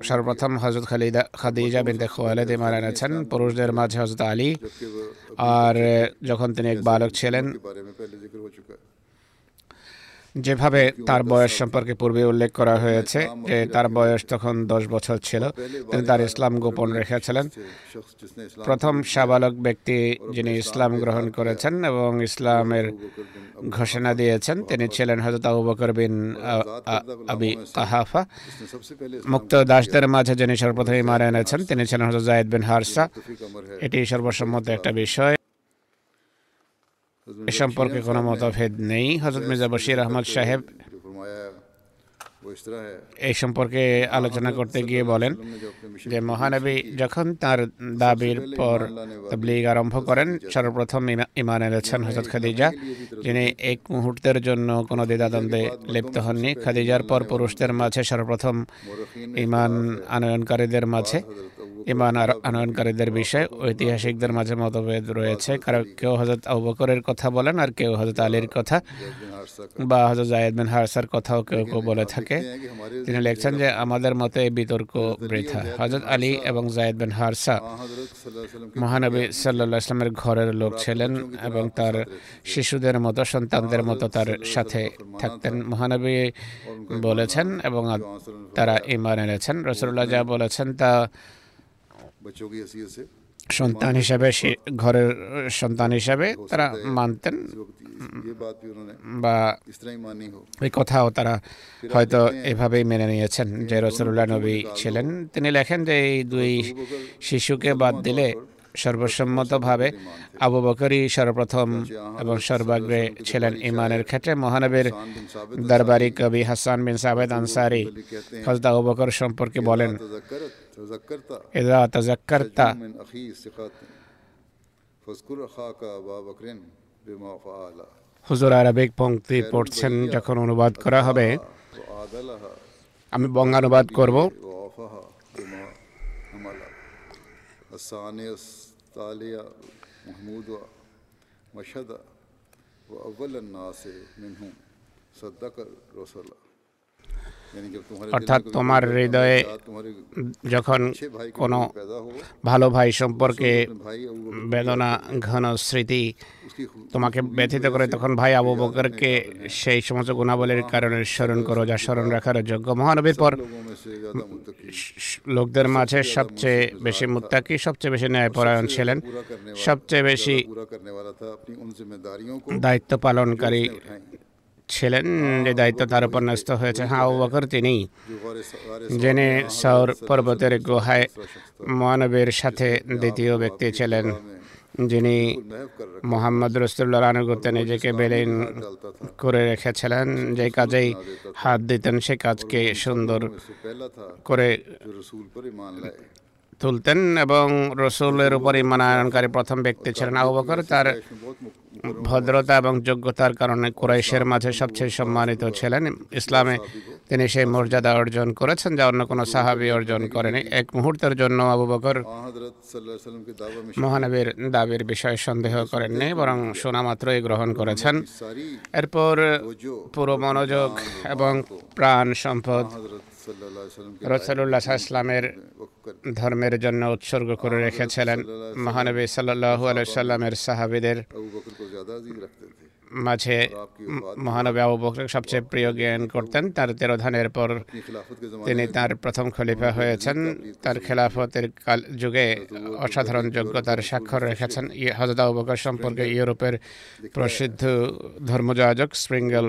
সর্বপ্রথম হজরত খালিদা খাদিজা বিনতে খোয়ালেদ মারা এনেছেন পুরুষদের মাঝে হজরত আলী। আর যখন তিনি এক বালক ছিলেন যেভাবে তার বয়স সম্পর্কে পূর্বে উল্লেখ করা হয়েছে যে তার বয়স তখন দশ বছর ছিল। তিনি তার ইসলাম গোপন রেখেছিলেন। প্রথম সাবালক ব্যক্তি যিনি ইসলাম গ্রহণ করেছেন এবং ইসলামের ঘোষণা দিয়েছেন, তিনি ছিলেন হজরত আবু বকর বিন আবি কাহাফা মুক্ত দাসদের মাঝে যিনি সর্বপ্রথমে মারা এনেছেন, তিনি ছিলেন হজরত জায়দ বিন হারসা। এটি সর্বসম্মত একটা বিষয়। এ সম্পর্কে কোনো মতভেদ নেই। হজরত মির্জা বশির আহমদ সাহেব এই সম্পর্কে আলোচনা করতে গিয়ে বলেন যে, মহানবী যখন তার দাবির পর তবলিগ আরম্ভ করেন, সর্বপ্রথম ইমান এনেছেন হজরত খাদিজা, যিনি এক মুহূর্তের জন্য কোনো দ্বিধাদ্বন্দ্বে লিপ্ত হননি। খাদিজার পর পুরুষদের মাঝে সর্বপ্রথম ইমান আনয়নকারীদের মাঝে ইমান আর আনয়নকারীদের বিষয়ে ঐতিহাসিকদের মাঝে মতভেদ রয়েছে। কারণ কেউ হজরত আবু কথা বলেন আর কেউ হজরত আলীর কথা বা হজরত জায়েদ বিন হারসার কথাও কেউ কেউ বলে থাকে। তিনি লিখছেন যে, আমাদের মতে বিতর্ক বৃথা। হজরত আলী এবং জায়েদ বিন হারসা মহানবী সাল্লাহ ইসলামের ঘরের লোক ছিলেন এবং তার শিশুদের মতো, সন্তানদের মতো তার সাথে থাকতেন। মহানবী বলেছেন এবং তারা ইমান এনেছেন। রসুল্লাহ যা বলেছেন তা সন্তান হিসাবে ঘরের সন্তান হিসাবে তারা মানতেন। বা এই কথাও তারা হয়তো এভাবেই মেনে নিয়েছেন। যে রসুল্লাহ নবী ছিলেন। তিনি লেখেন যে এই দুই শিশুকে বাদ দিলে সর্বসম্মতভাবে আবু বকরি সর্বপ্রথম এবং সর্বাগ্রে ছিলেন ইমানের ক্ষেত্রে। মহানবীর দরবারি কবি হাসান বিন সাবেদ আনসারি হজদা আবু বকর সম্পর্কে বলেন। اذا تذکرتا۔ حضور عربیک پونکتی پورچن جکن انوباد کرا ہبے۔ امی بونگا انوباد کرو اسانیس تالیہ محمود و مشہد و اول الناس منہم۔ صدق رسول اللہ অর্থাৎ তোমার হৃদয়ে যখন কোনো ভালো ভাই সম্পর্কে বেদনা, ঘন স্মৃতি তোমাকে ব্যথিত করে, তখন ভাই আবু বকরকে সেই সমস্ত গুণাবলীর কারণে স্মরণ করো, যা স্মরণ রাখার যোগ্য মহানবীর পর লোকদের মাঝে সবচেয়ে বেশি মুত্তাকি, সবচেয়ে বেশি ন্যায়পরায়ণ ছিলেন, সবচেয়ে বেশি দায়িত্ব পালনকারী ছিলেন যে দায়িত্ব তার উপর ন্যস্ত হয়েছে। হ্যাঁ আবু বকর তিনি যিনি সৌর পর্বতের গুহায় মানবের সাথে দ্বিতীয় ব্যক্তি ছিলেন যিনি মোহাম্মদ রসুল্লাহ আনুগত্যে নিজেকে বেলিন করে রেখেছিলেন যে কাজেই হাত দিতেন সে কাজকে সুন্দর করে তুলতেন এবং রসুলের উপর ইমানায়নকারী প্রথম ব্যক্তি ছিলেন আবু বকর তার ভদ্রতা এবং যোগ্যতার কারণে কুরাইশের মাঝে সবচেয়ে সম্মানিত ছিলেন। ইসলামে তিনি সেই মর্যাদা অর্জন করেছেন যা অন্য কোনো সাহাবি অর্জন করেনি। এক মুহূর্তের জন্য আবু বকর মহানবীর দাবির বিষয়ে সন্দেহ করেননি, বরং শোনা মাত্রই গ্রহণ করেছেন। এরপর পুরো মনোযোগ এবং প্রাণ সম্পদ রসুল্লাহ সাল্লামের ধর্মের জন্য উৎসর্গ করে রেখেছিলেন মহানবী সাল্লাহু আলাইসাল্লামের সাহাবিদের। মাঝে মহানবী আবু সবচেয়ে প্রিয় জ্ঞান করতেন। তার তেরোধানের পর তিনি তার প্রথম খলিফা হয়েছেন। তার খেলাফতের কাল যুগে অসাধারণ যোগ্যতার স্বাক্ষর রেখেছেন। হজরত আবু বকর সম্পর্কে ইউরোপের প্রসিদ্ধ ধর্মযাজক স্প্রিঙ্গল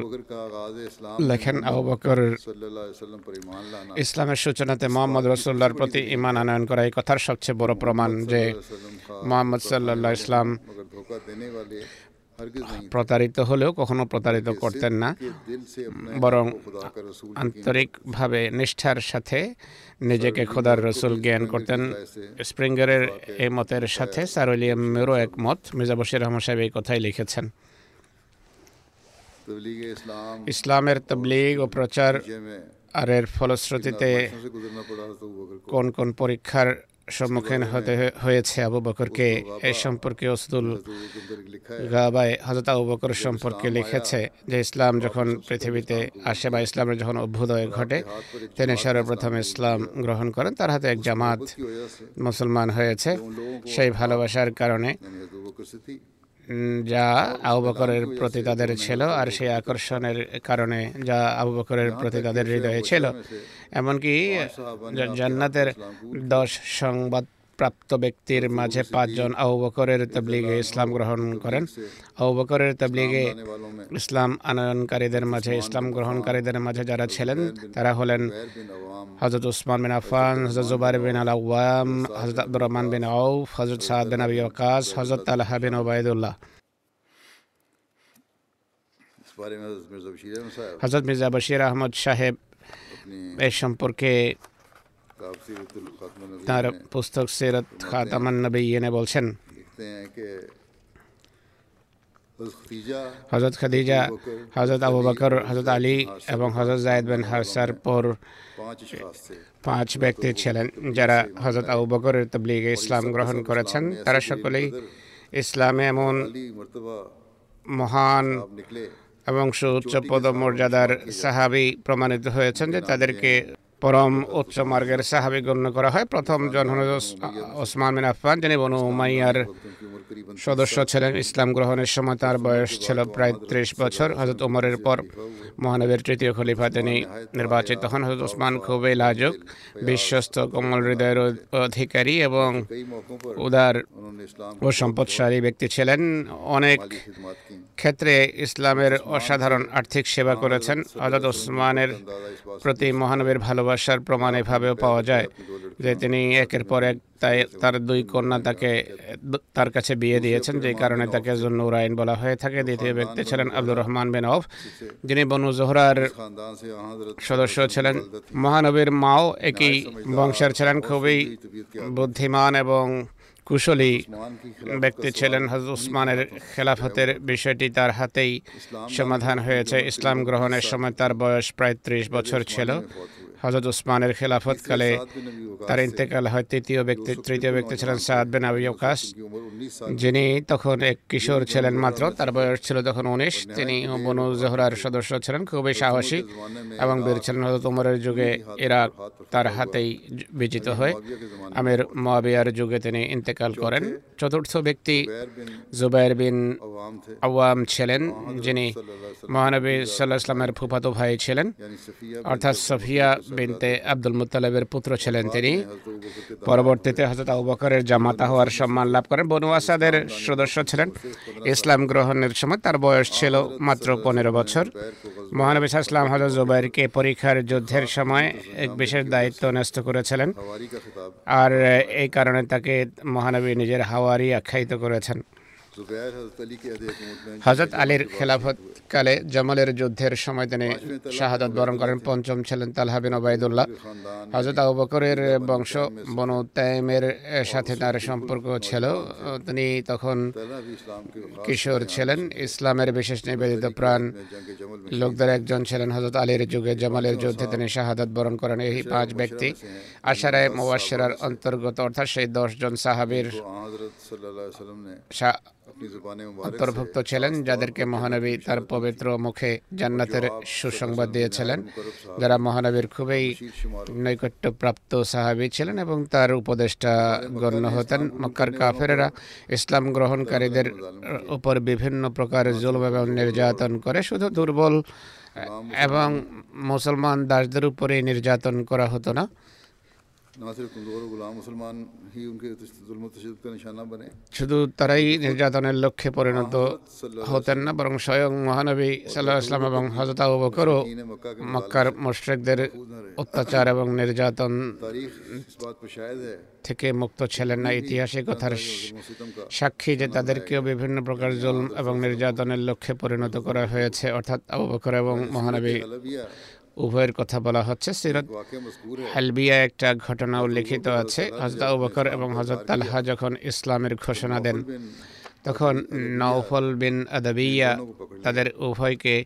লেখেন, আবু বকর ইসলামের সূচনাতে মোহাম্মদ রসুল্লাহর প্রতি ইমান আনয়ন করা এই কথার সবচেয়ে বড় প্রমাণ যে মোহাম্মদ সাল্লাহ ইসলাম প্রতারিত হলেও কখনো প্রতারিত করতেন না। বরং আন্তরিকভাবে নিষ্ঠার সাথে নিজেকে খোদার রসুল জ্ঞান করতেন। স্প্রিঙ্গারের এই মতের সাথে স্যার উইলিয়াম মেরো একমত। মির্জাবশির রহমান সাহেব এই কথাই লিখেছেন। ইসলামের তবলিগ ও প্রচার আর এর ফলশ্রুতিতে কোন কোন পরীক্ষার সম্মুখীন হতে হয়েছে আবু বকরকে এ সম্পর্কে অসদুল গাবায় হজরত আবু বকর সম্পর্কে লিখেছে যে ইসলাম যখন পৃথিবীতে আসে বা ইসলামের যখন অভ্যুদয় ঘটে তিনি সর্বপ্রথম ইসলাম গ্রহণ করেন তার হাতে এক জামাত মুসলমান হয়েছে। সেই ভালোবাসার কারণে যা আবু বকরের প্রতি তাদের ছিল আর সেই আকর্ষণের কারণে যা আবু বকরের প্রতি তাদের হৃদয়ে ছিল। এমনকি জান্নাতের দশ সংবাদ প্রাপ্ত ব্যক্তির মাঝে পাঁচজন আবু বকরের তবলিগে ইসলাম গ্রহণ করেন। আবু বকরের তবলিগে ইসলাম আনয়নকারীদের মাঝে, ইসলাম গ্রহণকারীদের মাঝে যারা ছিলেন, তারা হলেন হজরত উসমান বিন আফান হজরত জুবার বিন আল আওয়াম হজরত আব্দুর রহমান বিন আউফ হজরত সাদ বিন আবি আকাশ হজরত আলহা বিন ওবায়দুল্লাহ হজরত মির্জা বশির আহমদ সাহেব এ সম্পর্কে তার পুস্তক সিরাত খাতামান নবীনে বলছেন। হজরত খাদিজা হজরত আবু বকর হজরত আলী এবং হজরত জায়দ বিন হারসার পর পাঁচ ব্যক্তি ছিলেন যারা হজরত আবু বকরের তবলিগে ইসলাম গ্রহণ করেছেন। তারা সকলেই ইসলামে এমন মহান এবং সুউচ্চ পদ মর্যাদার সাহাবি প্রমাণিত হয়েছেন যে তাদেরকে পরম উচ্চ মার্গের সাহাবি গণ্য করা হয়। প্রথম জন হন ওসমান মিন আফান যিনি বনু উমাইয়ার সদস্য ছিলেন। ইসলাম গ্রহণের সময় তার বয়স ছিল প্রায় ত্রিশ বছর। হজরত ওমরের পর মহানবীর তৃতীয় খলিফা তিনি নির্বাচিত হন। হজরত ওসমান খুবই লাজুক, বিশ্বস্ত, কোমল হৃদয়ের অধিকারী এবং উদার ও সম্পদশালী ব্যক্তি ছিলেন। অনেক ক্ষেত্রে ইসলামের অসাধারণ আর্থিক সেবা করেছেন। হজরত ওসমানের প্রতি মহানবীর ভালোবাসা ভালোবাসার প্রমাণ এভাবেও পাওয়া যায় যে তিনি একের পর এক তাই তার দুই কন্যা তাকে তার কাছে বিয়ে দিয়েছেন, যে কারণে তাকে জন্নুরাইন বলা হয়ে থাকে। দ্বিতীয় ব্যক্তি ছিলেন আব্দুর রহমান বিন অফ যিনি বনু জোহরার সদস্য ছিলেন। মহানবীর মাও একই বংশের ছিলেন, খুবই বুদ্ধিমান এবং কুশলী ব্যক্তি ছিলেন। হজ উসমানের খেলাফতের বিষয়টি তার হাতেই সমাধান হয়েছে। ইসলাম গ্রহণের সময় তার বয়স প্রায় ত্রিশ বছর ছিল। হজরত উসমানের খেলাফতকালে তার ইন্তেকাল হয় তৃতীয় ব্যক্তি তৃতীয় ব্যক্তি ছিলেন সাদ বিন আবি ওকাস। যিনি তখন এক কিশোর ছিলেন মাত্র। তার বয়স ছিল তখন উনিশ। তিনি বনু জহরার সদস্য ছিলেন। খুবই সাহসী এবং বীর ছিলেন হজরত উমরের যুগে ইরাক তার হাতেই বিজিত হয়। আমির মাবিয়ার যুগে তিনি ইন্তেকাল করেন। চতুর্থ ব্যক্তি জুবাইর বিন আওয়াম ছিলেন যিনি মহানবী সাল্লাহ ইসলামের ফুফাতো ভাই ছিলেন। অর্থাৎ সফিয়া বিনতে আব্দুল মুতালেবের পুত্র ছিলেন তিনি। পরবর্তীতে হজরত আবু বকরের জামাতা হওয়ার সম্মান লাভ করেন। বনু আসাদের সদস্য ছিলেন। ইসলাম গ্রহণের সময় তার বয়স ছিল মাত্র পনেরো বছর। মহানবী ইসলাম হজরত জুবাইরকে পরীক্ষার যুদ্ধের সময় এক বিশেষ দায়িত্ব ন্যস্ত করেছিলেন। আর এই কারণে তাকে মহানবী নিজের হাওয়ারি আখ্যায়িত করেছেন। হজরত আলীর খেলাফত কালে জামালের যুদ্ধের সময় তিনি শাহাদত বরণ করেন। পঞ্চম ছিলেন তালহা বিন ওবায়দুল্লাহ হজরত আবু বকরের বংশ বনু তাইমের সাথে তার সম্পর্ক ছিল। তিনি তখন কিশোর ছিলেন। ইসলামের বিশেষ নিবেদিত প্রাণ লোকদের একজন ছিলেন। হজরত আলীর যুগে জামালের যুদ্ধে তিনি শাহাদত বরণ করেন। এই পাঁচ ব্যক্তি আশারায় মোয়াশেরার অন্তর্গত, অর্থাৎ সেই দশজন সাহাবির অন্তর্ভুক্ত ছিলেন যাদেরকে মহানবী তার পবিত্র মুখে জান্নাতের সুসংবাদ দিয়েছিলেন। যারা মহানবীর খুবই নৈকট্যপ্রাপ্ত সাহাবি ছিলেন এবং তার উপদেষ্টা গণ্য হতেন মক্কার কাফেরেরা। ইসলাম গ্রহণকারীদের উপর বিভিন্ন প্রকার জুলম এবং নির্যাতন করে শুধু দুর্বল এবং মুসলমান দাসদের উপরে নির্যাতন করা হতো না। শুধু তারাই নির্যাতনের লক্ষ্যে পরিণত হতেন না বরং স্বয়ং মহানবী সাল্লাহ ইসলাম এবং হজরত আবু মক্কার মোশরেকদের অত্যাচার এবং নির্যাতন থেকে মুক্ত ছিলেন না ইতিহাসে কথার সাক্ষী যে তাদেরকেও বিভিন্ন প্রকার জুলম এবং নির্যাতনের লক্ষ্যে পরিণত করা হয়েছে অর্থাৎ আবু এবং মহানবী উভয়ের কথা বলা হচ্ছে। সিরত হালবিয়া একটা ঘটনা উল্লেখিত আছে। হজরত আবু বকর এবং হজরত তালহা যখন ইসলামের ঘোষণা দেন তখন নৌফল বিন আদাবিয়া তাদের উভয়কে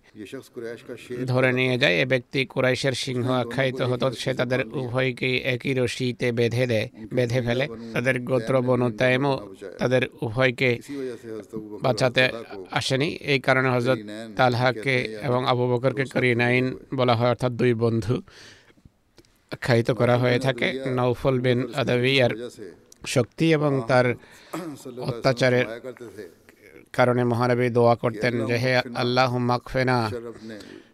ধরে নিয়ে যায়। এ ব্যক্তি কুরাইশের সিংহ আখ্যায়িত হতো সে তাদের উভয়কে একই রশিতে বেঁধে দেয়, বেঁধে ফেলে। তাদের গোত্র বনু তাদের উভয়কে বাঁচাতে আসেনি। এই কারণে হজরত তালহাকে এবং আবু বকরকে করি নাইন বলা হয়, অর্থাৎ দুই বন্ধু আখ্যায়িত করা হয়ে থাকে। নৌফল বিন আদাবিয়ার শক্তি এবং তার অত্যাচারের কারণে মহানবী দোয়া করতেন যে হে আল্লাহ মাকফেনা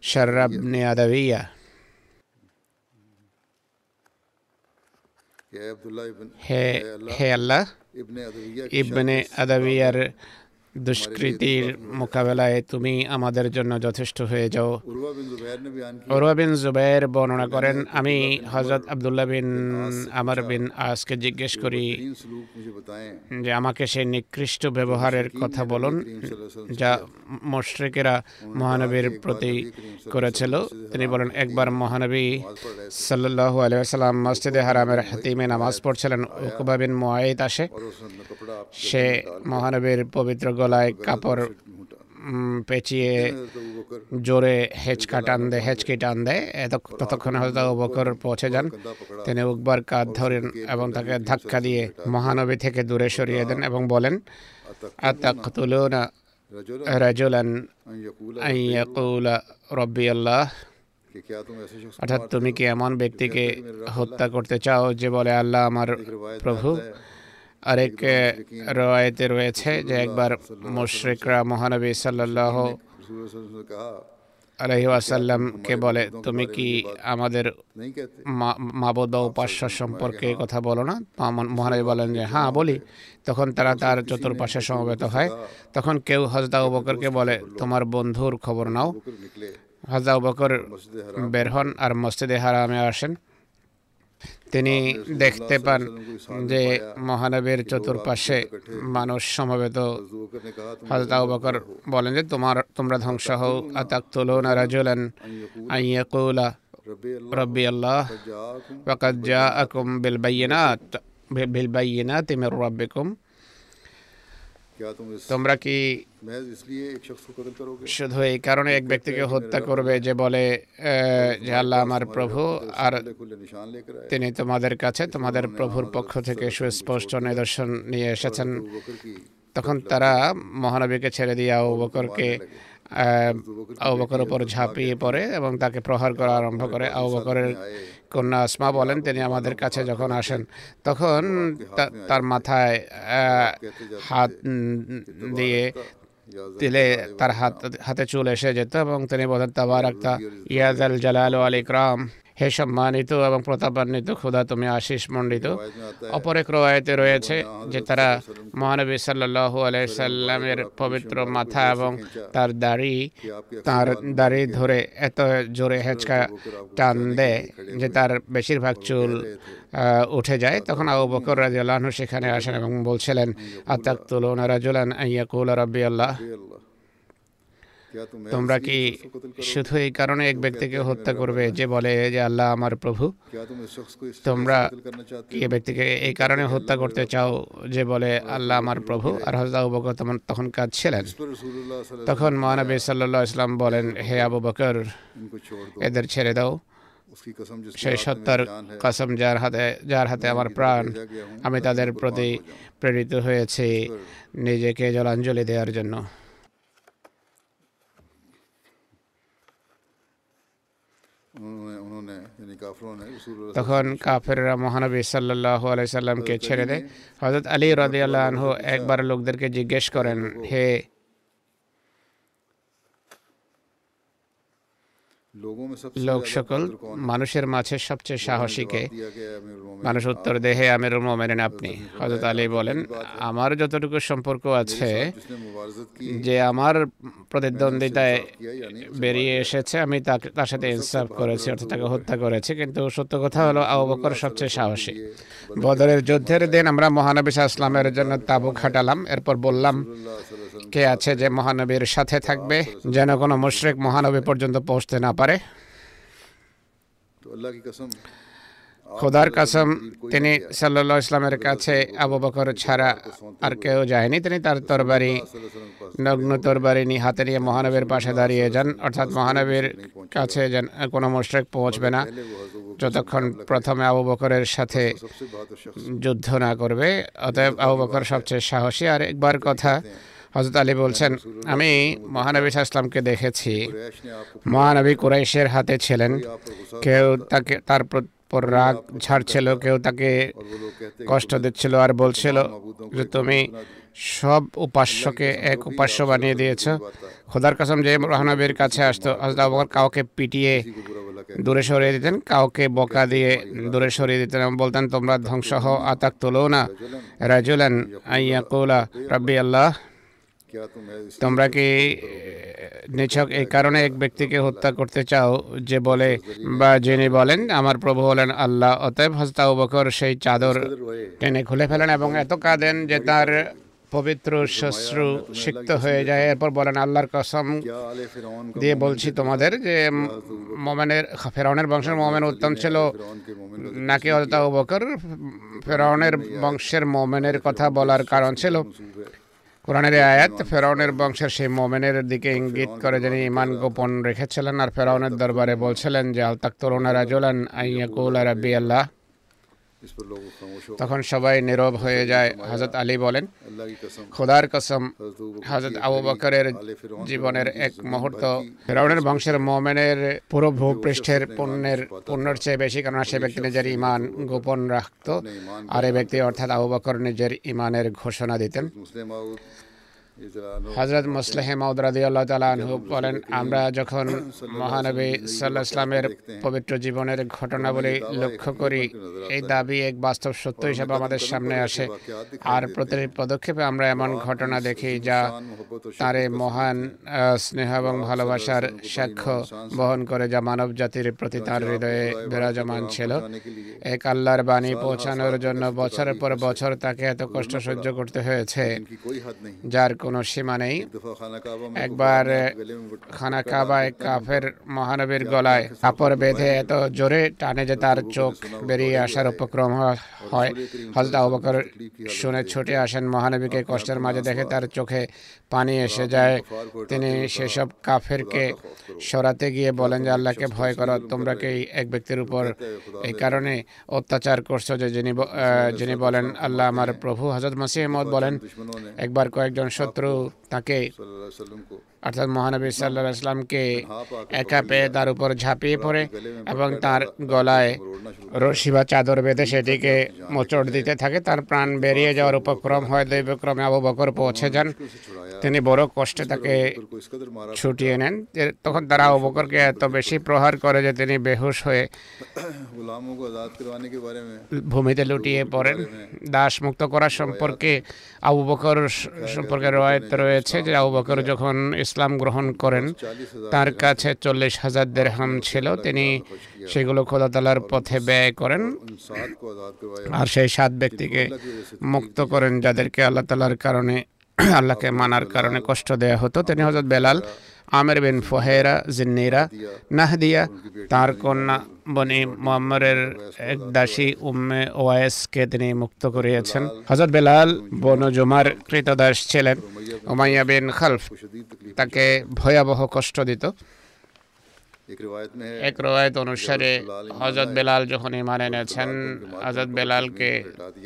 শর্রাব নেয়াদাবিয়া হে হে আল্লাহ ইবনে আদাবিয়ার দুষ্কৃতির মোকাবেলায় তুমি আমাদের জন্য যথেষ্ট হয়ে যাও। অরুবিন বিন জুবাইর বর্ণনা করেন, আমি হজরত আবদুল্লাহ বিন আমার বিন আজকে জিজ্ঞেস করি যে, আমাকে সেই নিকৃষ্ট ব্যবহারের কথা বলুন যা মশ্রিকেরা মহানবীর প্রতি করেছিল। তিনি বলেন, একবার মহানবী সাল্লাহ আলিয়াল্লাম মসজিদে হারামের হাতিমে নামাজ পড়ছিলেন উকবাবিন মোয়াইদ আসে। সে মহানবীর পবিত্র গলায় কাপড় পেঁচিয়ে জোরে হেঁচকা টান দেয় হেঁচকে টান দেয়। এত ততক্ষণে হয়তো অবকর পৌঁছে যান। তিনি উকবার কাঁধ ধরেন এবং তাকে ধাক্কা দিয়ে মহানবী থেকে দূরে সরিয়ে দেন এবং বলেন আতাকতুলুনা রাজুলান আন রব্বি আল্লাহ অর্থাৎ তুমি কি এমন ব্যক্তিকে হত্যা করতে চাও যে বলে আল্লাহ আমার প্রভু? আরেক রয়েতে রয়েছে যে একবার মুশরিকরা মহানবী সাল্লাহ আলহি ওয়াসাল্লামকে বলে তুমি কি আমাদের মাবদ বা উপাস্য সম্পর্কে কথা বলো না? মহানবী বলেন যে হ্যাঁ বলি। তখন তারা তার চতুর্পাশে সমবেত হয়। তখন কেউ হজদা বকরকে বলে তোমার বন্ধুর খবর নাও। হজদা বকর বের হন আর মসজিদে হারামে আসেন। তিনি দেখতে পান যে মহানবীর চতুর্পাশে মানুষ সমবেত হজরত আবু বকর বলেন যে তোমার তোমরা ধ্বংস হও আতাকতুলুনা রাজুলান আইয়াকুলা রব্বি আল্লাহ ফাকাদ জাআকুম বিল বায়িনাত বিল বায়িনাতি মির রাব্বিকুম তোমরা কি শুধু এই কারণে এক ব্যক্তিকে হত্যা করবে যে বলে যে আল্লাহ আমার প্রভু আর তিনি তোমাদের কাছে তোমাদের প্রভুর পক্ষ থেকে সুস্পষ্ট নিদর্শন নিয়ে এসেছেন তখন তারা মহানবীকে ছেড়ে দিয়ে আবু বকরকে আহ, আবু উপর ঝাঁপিয়ে পড়ে এবং তাকে প্রহার করা আরম্ভ করে। আবু বকরের কন্যা আসমা বলেন তিনি আমাদের কাছে যখন আসেন তখন তার মাথায় হাত দিয়ে দিলে তার হাত হাতে চুল এসে যেত এবং তিনি বলেন তাবার আক্তা ইয়াদ আল জালাল আল ইকরাম। হে সম্মানিত এবং প্রতাপান্বিত খোদা তুমি আশিস মণ্ডিত। অপর এক রয়েতে রয়েছে যে তারা মহানবী সাল্লাহ আলাইসাল্লামের পবিত্র মাথা এবং তার দাড়ি তার দাড়ি ধরে এত জোরে হেঁচকা টান দেয় যে তার বেশিরভাগ চুল উঠে যায়। তখন আবু বকর রাজিয়াল্লাহ সেখানে আসেন এবং বলছিলেন আতাক তুলুন রাজুলান আইয়াকুল রব্বি আল্লাহ? তোমরা কি শুধু এই কারণে এক ব্যক্তিকে হত্যা করবে যে বলে যে আল্লাহ আমার প্রভু? তোমরা কি ব্যক্তিকে এই কারণে হত্যা করতে চাও যে বলে আল্লাহ আমার প্রভু? আর হজদা আবু বকর তখন কাজ ছিলেন তখন মহানবী সাল্লা ইসলাম বলেন, হে আবু বকর, এদের ছেড়ে দাও। সেই সত্যার কসম যার হাতে যার হাতে আমার প্রাণ, আমি তাদের প্রতি প্রেরিত হয়েছি নিজেকে জলাঞ্জলি দেওয়ার জন্য। তখন কাফেররা মহানবী সাল্লাল্লাহু আলাইহি সাল্লামকে ছেড়ে দেয়। হযরত আলী রাদিয়াল্লাহু আনহু একবার লোকদেরকে জিজ্ঞেস করেন হে লোক সকল মানুষের মাঝে সবচেয়ে সাহসীকে মানুষ উত্তর দেহে আমিরুল মোমেনেন আপনি হজরত আলী বলেন আমার যতটুকু সম্পর্ক আছে যে আমার প্রতিদ্বন্দ্বিতায় বেরিয়ে এসেছে আমি তার সাথে ইনসাফ করেছি অর্থাৎ তাকে হত্যা করেছি কিন্তু সত্য কথা হলো আবকর সবচেয়ে সাহসী। বদরের যুদ্ধের দিন আমরা মহানবী ইসলামের জন্য তাবু খাটালাম এরপর বললাম কে আছে যে মহানবীর সাথে থাকবে যেন কোনো মুশরেক মহানবী পর্যন্ত পৌঁছতে না পারে। খোদার কাসম তিনি সাল্লা ইসলামের কাছে আবু বকর ছাড়া আর কেউ যায়নি। তিনি তার তরবারি নগ্ন তরবারি নিয়ে হাতে নিয়ে মহানবীর পাশে দাঁড়িয়ে যান। অর্থাৎ মহানবীর কাছে যেন কোনো মুশরেক পৌঁছবে না। যতক্ষণ প্রথমে আবু বকরের সাথে যুদ্ধ না করবে অতএব আবু বকর সবচেয়ে সাহসী। আর একবার কথা হজরত আলী বলছেন, আমি মহানবী ইসলামকে দেখেছি। মহানবী কুরাইশের হাতে ছিলেন। কেউ তাকে, তার পর রাগ ছাড়ছিল কেউ তাকে কষ্ট দিচ্ছিল আর বলছিল যে, তুমি সব উপাস্যকে এক উপাস্য বানিয়ে দিয়েছ। খোদার কাসম যে মহানবীর কাছে আসতো হজরত কাউকে পিটিয়ে দূরে সরিয়ে দিতেন, কাউকে বকা দিয়ে দূরে সরিয়ে দিতেন এবং বলতেন, তোমরা ধ্বংস হও, আতাক তোলো না রাজুলান আইয়া কৌলা রব্বি আল্লাহ তোমরা কি নিছক এই কারণে এক ব্যক্তিকে হত্যা করতে চাও যে বলে বা যিনি বলেন, আমার প্রভু হলেন আল্লাহ, অতএব হস্তা উবকর সেই চাদর টেনে খুলে ফেলেন এবং এত কাঁদেন যে তার পবিত্র শ্বশ্রু সিক্ত হয়ে যায়। এরপর বলেন, আল্লাহর কসম দিয়ে বলছি তোমাদের যে মোমেনের, ফেরাউনের বংশের মোমেন উত্তম ছিল। নাকি অতা বকর ফেরাউনের বংশের মোমেনের কথা বলার কারণ ছিল? কোরআনের আয়াত, ফেরাউনের বংশের সেই মোমেনের দিকে ইঙ্গিত করে যিনি ইমান গোপন রেখেছিলেন, আর ফেরাউনের দরবারে বলছিলেন যে, আল তরুণারা জোলান আইয়াকুল বি আল্লাহ। তখন সবাই নীরব হয়ে যায়। হজরত আলী বলেন, খোদার কসম হজরত আবু বকরের জীবনের এক মুহূর্ত, ফেরাউনের বংশের মোমেনের পুরো ভূপৃষ্ঠের পণ্যের পণ্যের চেয়ে বেশি কারণ সে ব্যক্তি নিজের ইমান গোপন রাখত। আর এ ব্যক্তি অর্থাৎ আবু বকর নিজের ইমানের ঘোষণা দিতেন। হজরত মুসলেহে মাউদ তালা আনহু বলেন, আমরা যখন মহানবী সাল্লাহ ইসলামের পবিত্র জীবনের ঘটনাবলী লক্ষ্য করি, এই দাবি এক বাস্তব সত্য হিসাবে আমাদের সামনে আসে। আর প্রতিটি পদক্ষেপে আমরা এমন ঘটনা দেখি যা তারে মহান স্নেহ এবং ভালোবাসার সাক্ষ্য বহন করে, যা মানব জাতির প্রতি তার হৃদয়ে বিরাজমান ছিল। এক আল্লাহর বাণী পৌঁছানোর জন্য বছরের পর বছর তাকে এত কষ্ট সহ্য করতে হয়েছে, যার কোনো সীমা নেই। একবার খানা কাবায় কাফের মহানবীর গলায় কাপড় বেঁধে এত জোরে টানে যে তার চোখ বেরিয়ে আসার উপক্রম হয়। হলতা অবকর শুনে ছুটে আসেন মহানবীকে কষ্টের মাঝে দেখে তার চোখে পানি এসে যায়। তিনি সেসব কাফেরকে সরাতে গিয়ে বলেন যে আল্লাহকে ভয় করো তোমরা কি এক ব্যক্তির উপর এই কারণে অত্যাচার করছ যে যিনি যিনি বলেন আল্লাহ আমার প্রভু হজরত মাসিহমদ বলেন একবার কয়েকজন শত্রু তাকে অর্থাৎ মহানবী সাল্লাহ ইসলামকে একা পেয়ে তার উপর ঝাঁপিয়ে পড়ে এবং তার গলায় রশি বা চাদর বেঁধে সেটিকে মোচড় দিতে থাকে। তার প্রাণ বেরিয়ে যাওয়ার উপক্রম হয়, দৈবক্রমে আবু বকর পৌঁছে যান। তিনি বড় কষ্টে তাকে ছুটিয়ে নেন। তখন তারা আবু বকরকে এত বেশি প্রহার করে যে তিনি বেহুশ হয়ে ভূমিতে লুটিয়ে পড়েন। দাস মুক্ত করা সম্পর্কে আবু বকর সম্পর্কে রয়েত রয়েছে যে আবু বকর যখন ইসলাম গ্রহণ করেন। তার কাছে চল্লিশ হাজার দেরহাম ছিল। তিনি সেগুলো খোদাতালার পথে ব্যয় করেন আর সেই সাত ব্যক্তিকে মুক্ত করেন, যাদেরকে আল্লাহ তালার কারণে, আল্লাহকে মানার কারণে কষ্ট দেয়া হতো। তিনি হজরত বেলাল আমের বিন ফোহেরা জিন্নিরা নাহদিয়া তার কন্যা বনি মোহাম্মরের এক দাসী উম্মে ওয়াইসকে তিনি মুক্ত করিয়েছেন। হজরত বেলাল বন জুমার কৃতদাস ছিলেন। উমাইয়া বিন খালফ তাকে ভয়াবহ কষ্ট দিত। এক রায়ত অনুসারে হজরত বেলাল যখন ইমান এনেছেন হজরত বেলালকে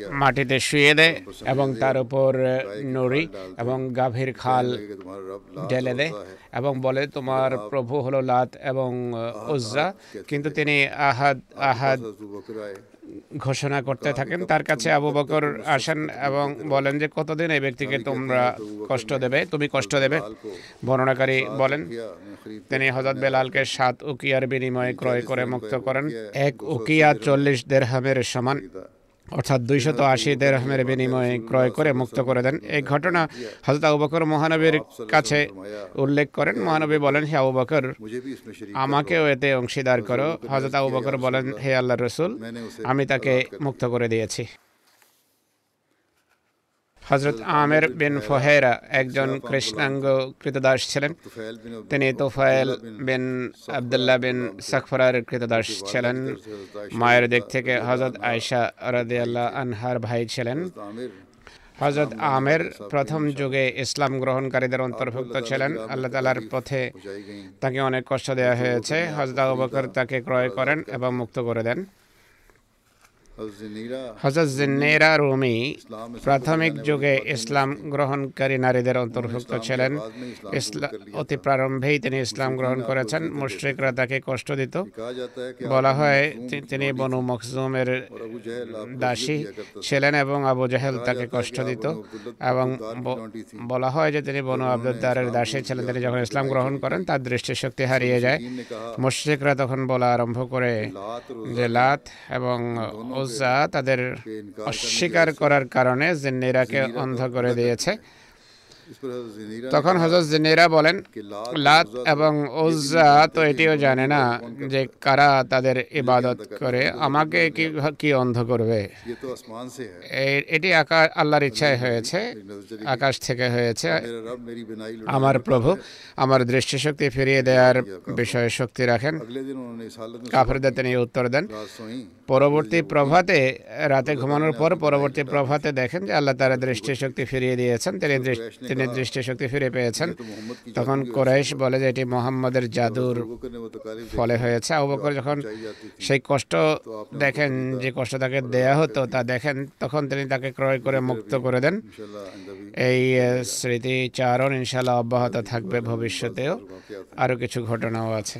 মাটিতে শুয়ে দেয় এবং তার উপর নড়ি এবং গাভীর খাল ঢেলে দেয় এবং বলে তোমার প্রভু হলো লাত এবং উজ্জা। কিন্তু তিনি আহাদ আহাদ ঘোষণা করতে থাকেন। তার কাছে আবু বকর আসেন এবং বলেন যে কতদিন এই ব্যক্তিকে তোমরা কষ্ট দেবে? তুমি কষ্ট দেবে? বর্ণনাকারী বলেন। তিনি হজরত বেলালকে সাত উকিয়ার বিনিময়ে ক্রয় করে মুক্ত করেন। এক উকিয়া চল্লিশ দেড়হামের সমান অর্থাৎ দুইশত আশি দেড়হামের বিনিময়ে ক্রয় করে মুক্ত করে দেন। এই ঘটনা হজরত আবুবকর মহানবীর কাছে উল্লেখ করেন। মহানবী বলেন হে আবুবকর আমাকেও এতে অংশীদার করো। হজরত আবুবকর বলেন হে আল্লাহ রসুল আমি তাকে মুক্ত করে দিয়েছি। হজরত আমের বিন ফোহেরা একজন কৃষ্ণাঙ্গ কৃতদাস ছিলেন। তিনি তোফায়েল বিন আবদুল্লাহ বিন সাকফরার কৃতদাস ছিলেন। মায়ের দিক থেকে হজরত আয়সা আল্লাহ আনহার ভাই ছিলেন। হজরত আমের প্রথম যুগে ইসলাম গ্রহণকারীদের অন্তর্ভুক্ত ছিলেন। আল্লাহ তালার পথে তাকে অনেক কষ্ট দেওয়া হয়েছে। হজরত আবু তাকে ক্রয় করেন এবং মুক্ত করে দেন। হজরত জিন্নেরা রুমি প্রাথমিক যুগে ইসলাম গ্রহণকারী নারীদের অন্তর্ভুক্ত ছিলেন। ইসলাম অতি প্রারম্ভেই তিনি ইসলাম গ্রহণ করেছেন। মুশ্রিকরা তাকে কষ্ট দিত। বলা হয় তিনি বনু মখজুমের দাসী ছিলেন এবং আবু জাহেল তাকে কষ্ট দিত। এবং বলা হয় যে তিনি বনু আব্দুদ্দারের দাসী ছিলেন। তিনি যখন ইসলাম গ্রহণ করেন তার দৃষ্টিশক্তি হারিয়ে যায়। মুশ্রিকরা তখন বলা আরম্ভ করে যে লাত এবং উজ্জা তাদের অস্বীকার করার কারণে জিন্নিরাকে অন্ধ করে দিয়েছে। তখন হজরত জেনেরা বলেন, লাত এবং ওজা তো এটিও জানে না যে কারা তাদের ইবাদত করে। আমাকে কি কি অন্ধ করবে? এটি আকাশ আল্লাহর ইচ্ছায় হয়েছে, আকাশ থেকে হয়েছে। আমার প্রভু, আমার দৃষ্টিশক্তি ফিরিয়ে দেওয়ার বিষয়ে শক্তি রাখেন। কাফেরদের তিনি উত্তর দেন, পরবর্তী প্রভাতে, রাতে ঘুমানোর পর পরবর্তী প্রভাতে দেখেন যে আল্লাহ তারা দৃষ্টিশক্তি ফিরিয়ে দিয়েছেন। তিনি নির্দিষ্ট দৃষ্টিশক্তি ফিরে পেয়েছেন। তখন কোরাইশ বলে যে এটি মোহাম্মদের জাদুর ফলে হয়েছে। আবু বকর যখন সেই কষ্ট দেখেন যে কষ্ট তাকে দেয়া হতো তা দেখেন তখন তিনি তাকে ক্রয় করে মুক্ত করে দেন। এই স্মৃতিচারণ ইনশাল্লাহ অব্যাহত থাকবে ভবিষ্যতেও। আরও কিছু ঘটনাও আছে।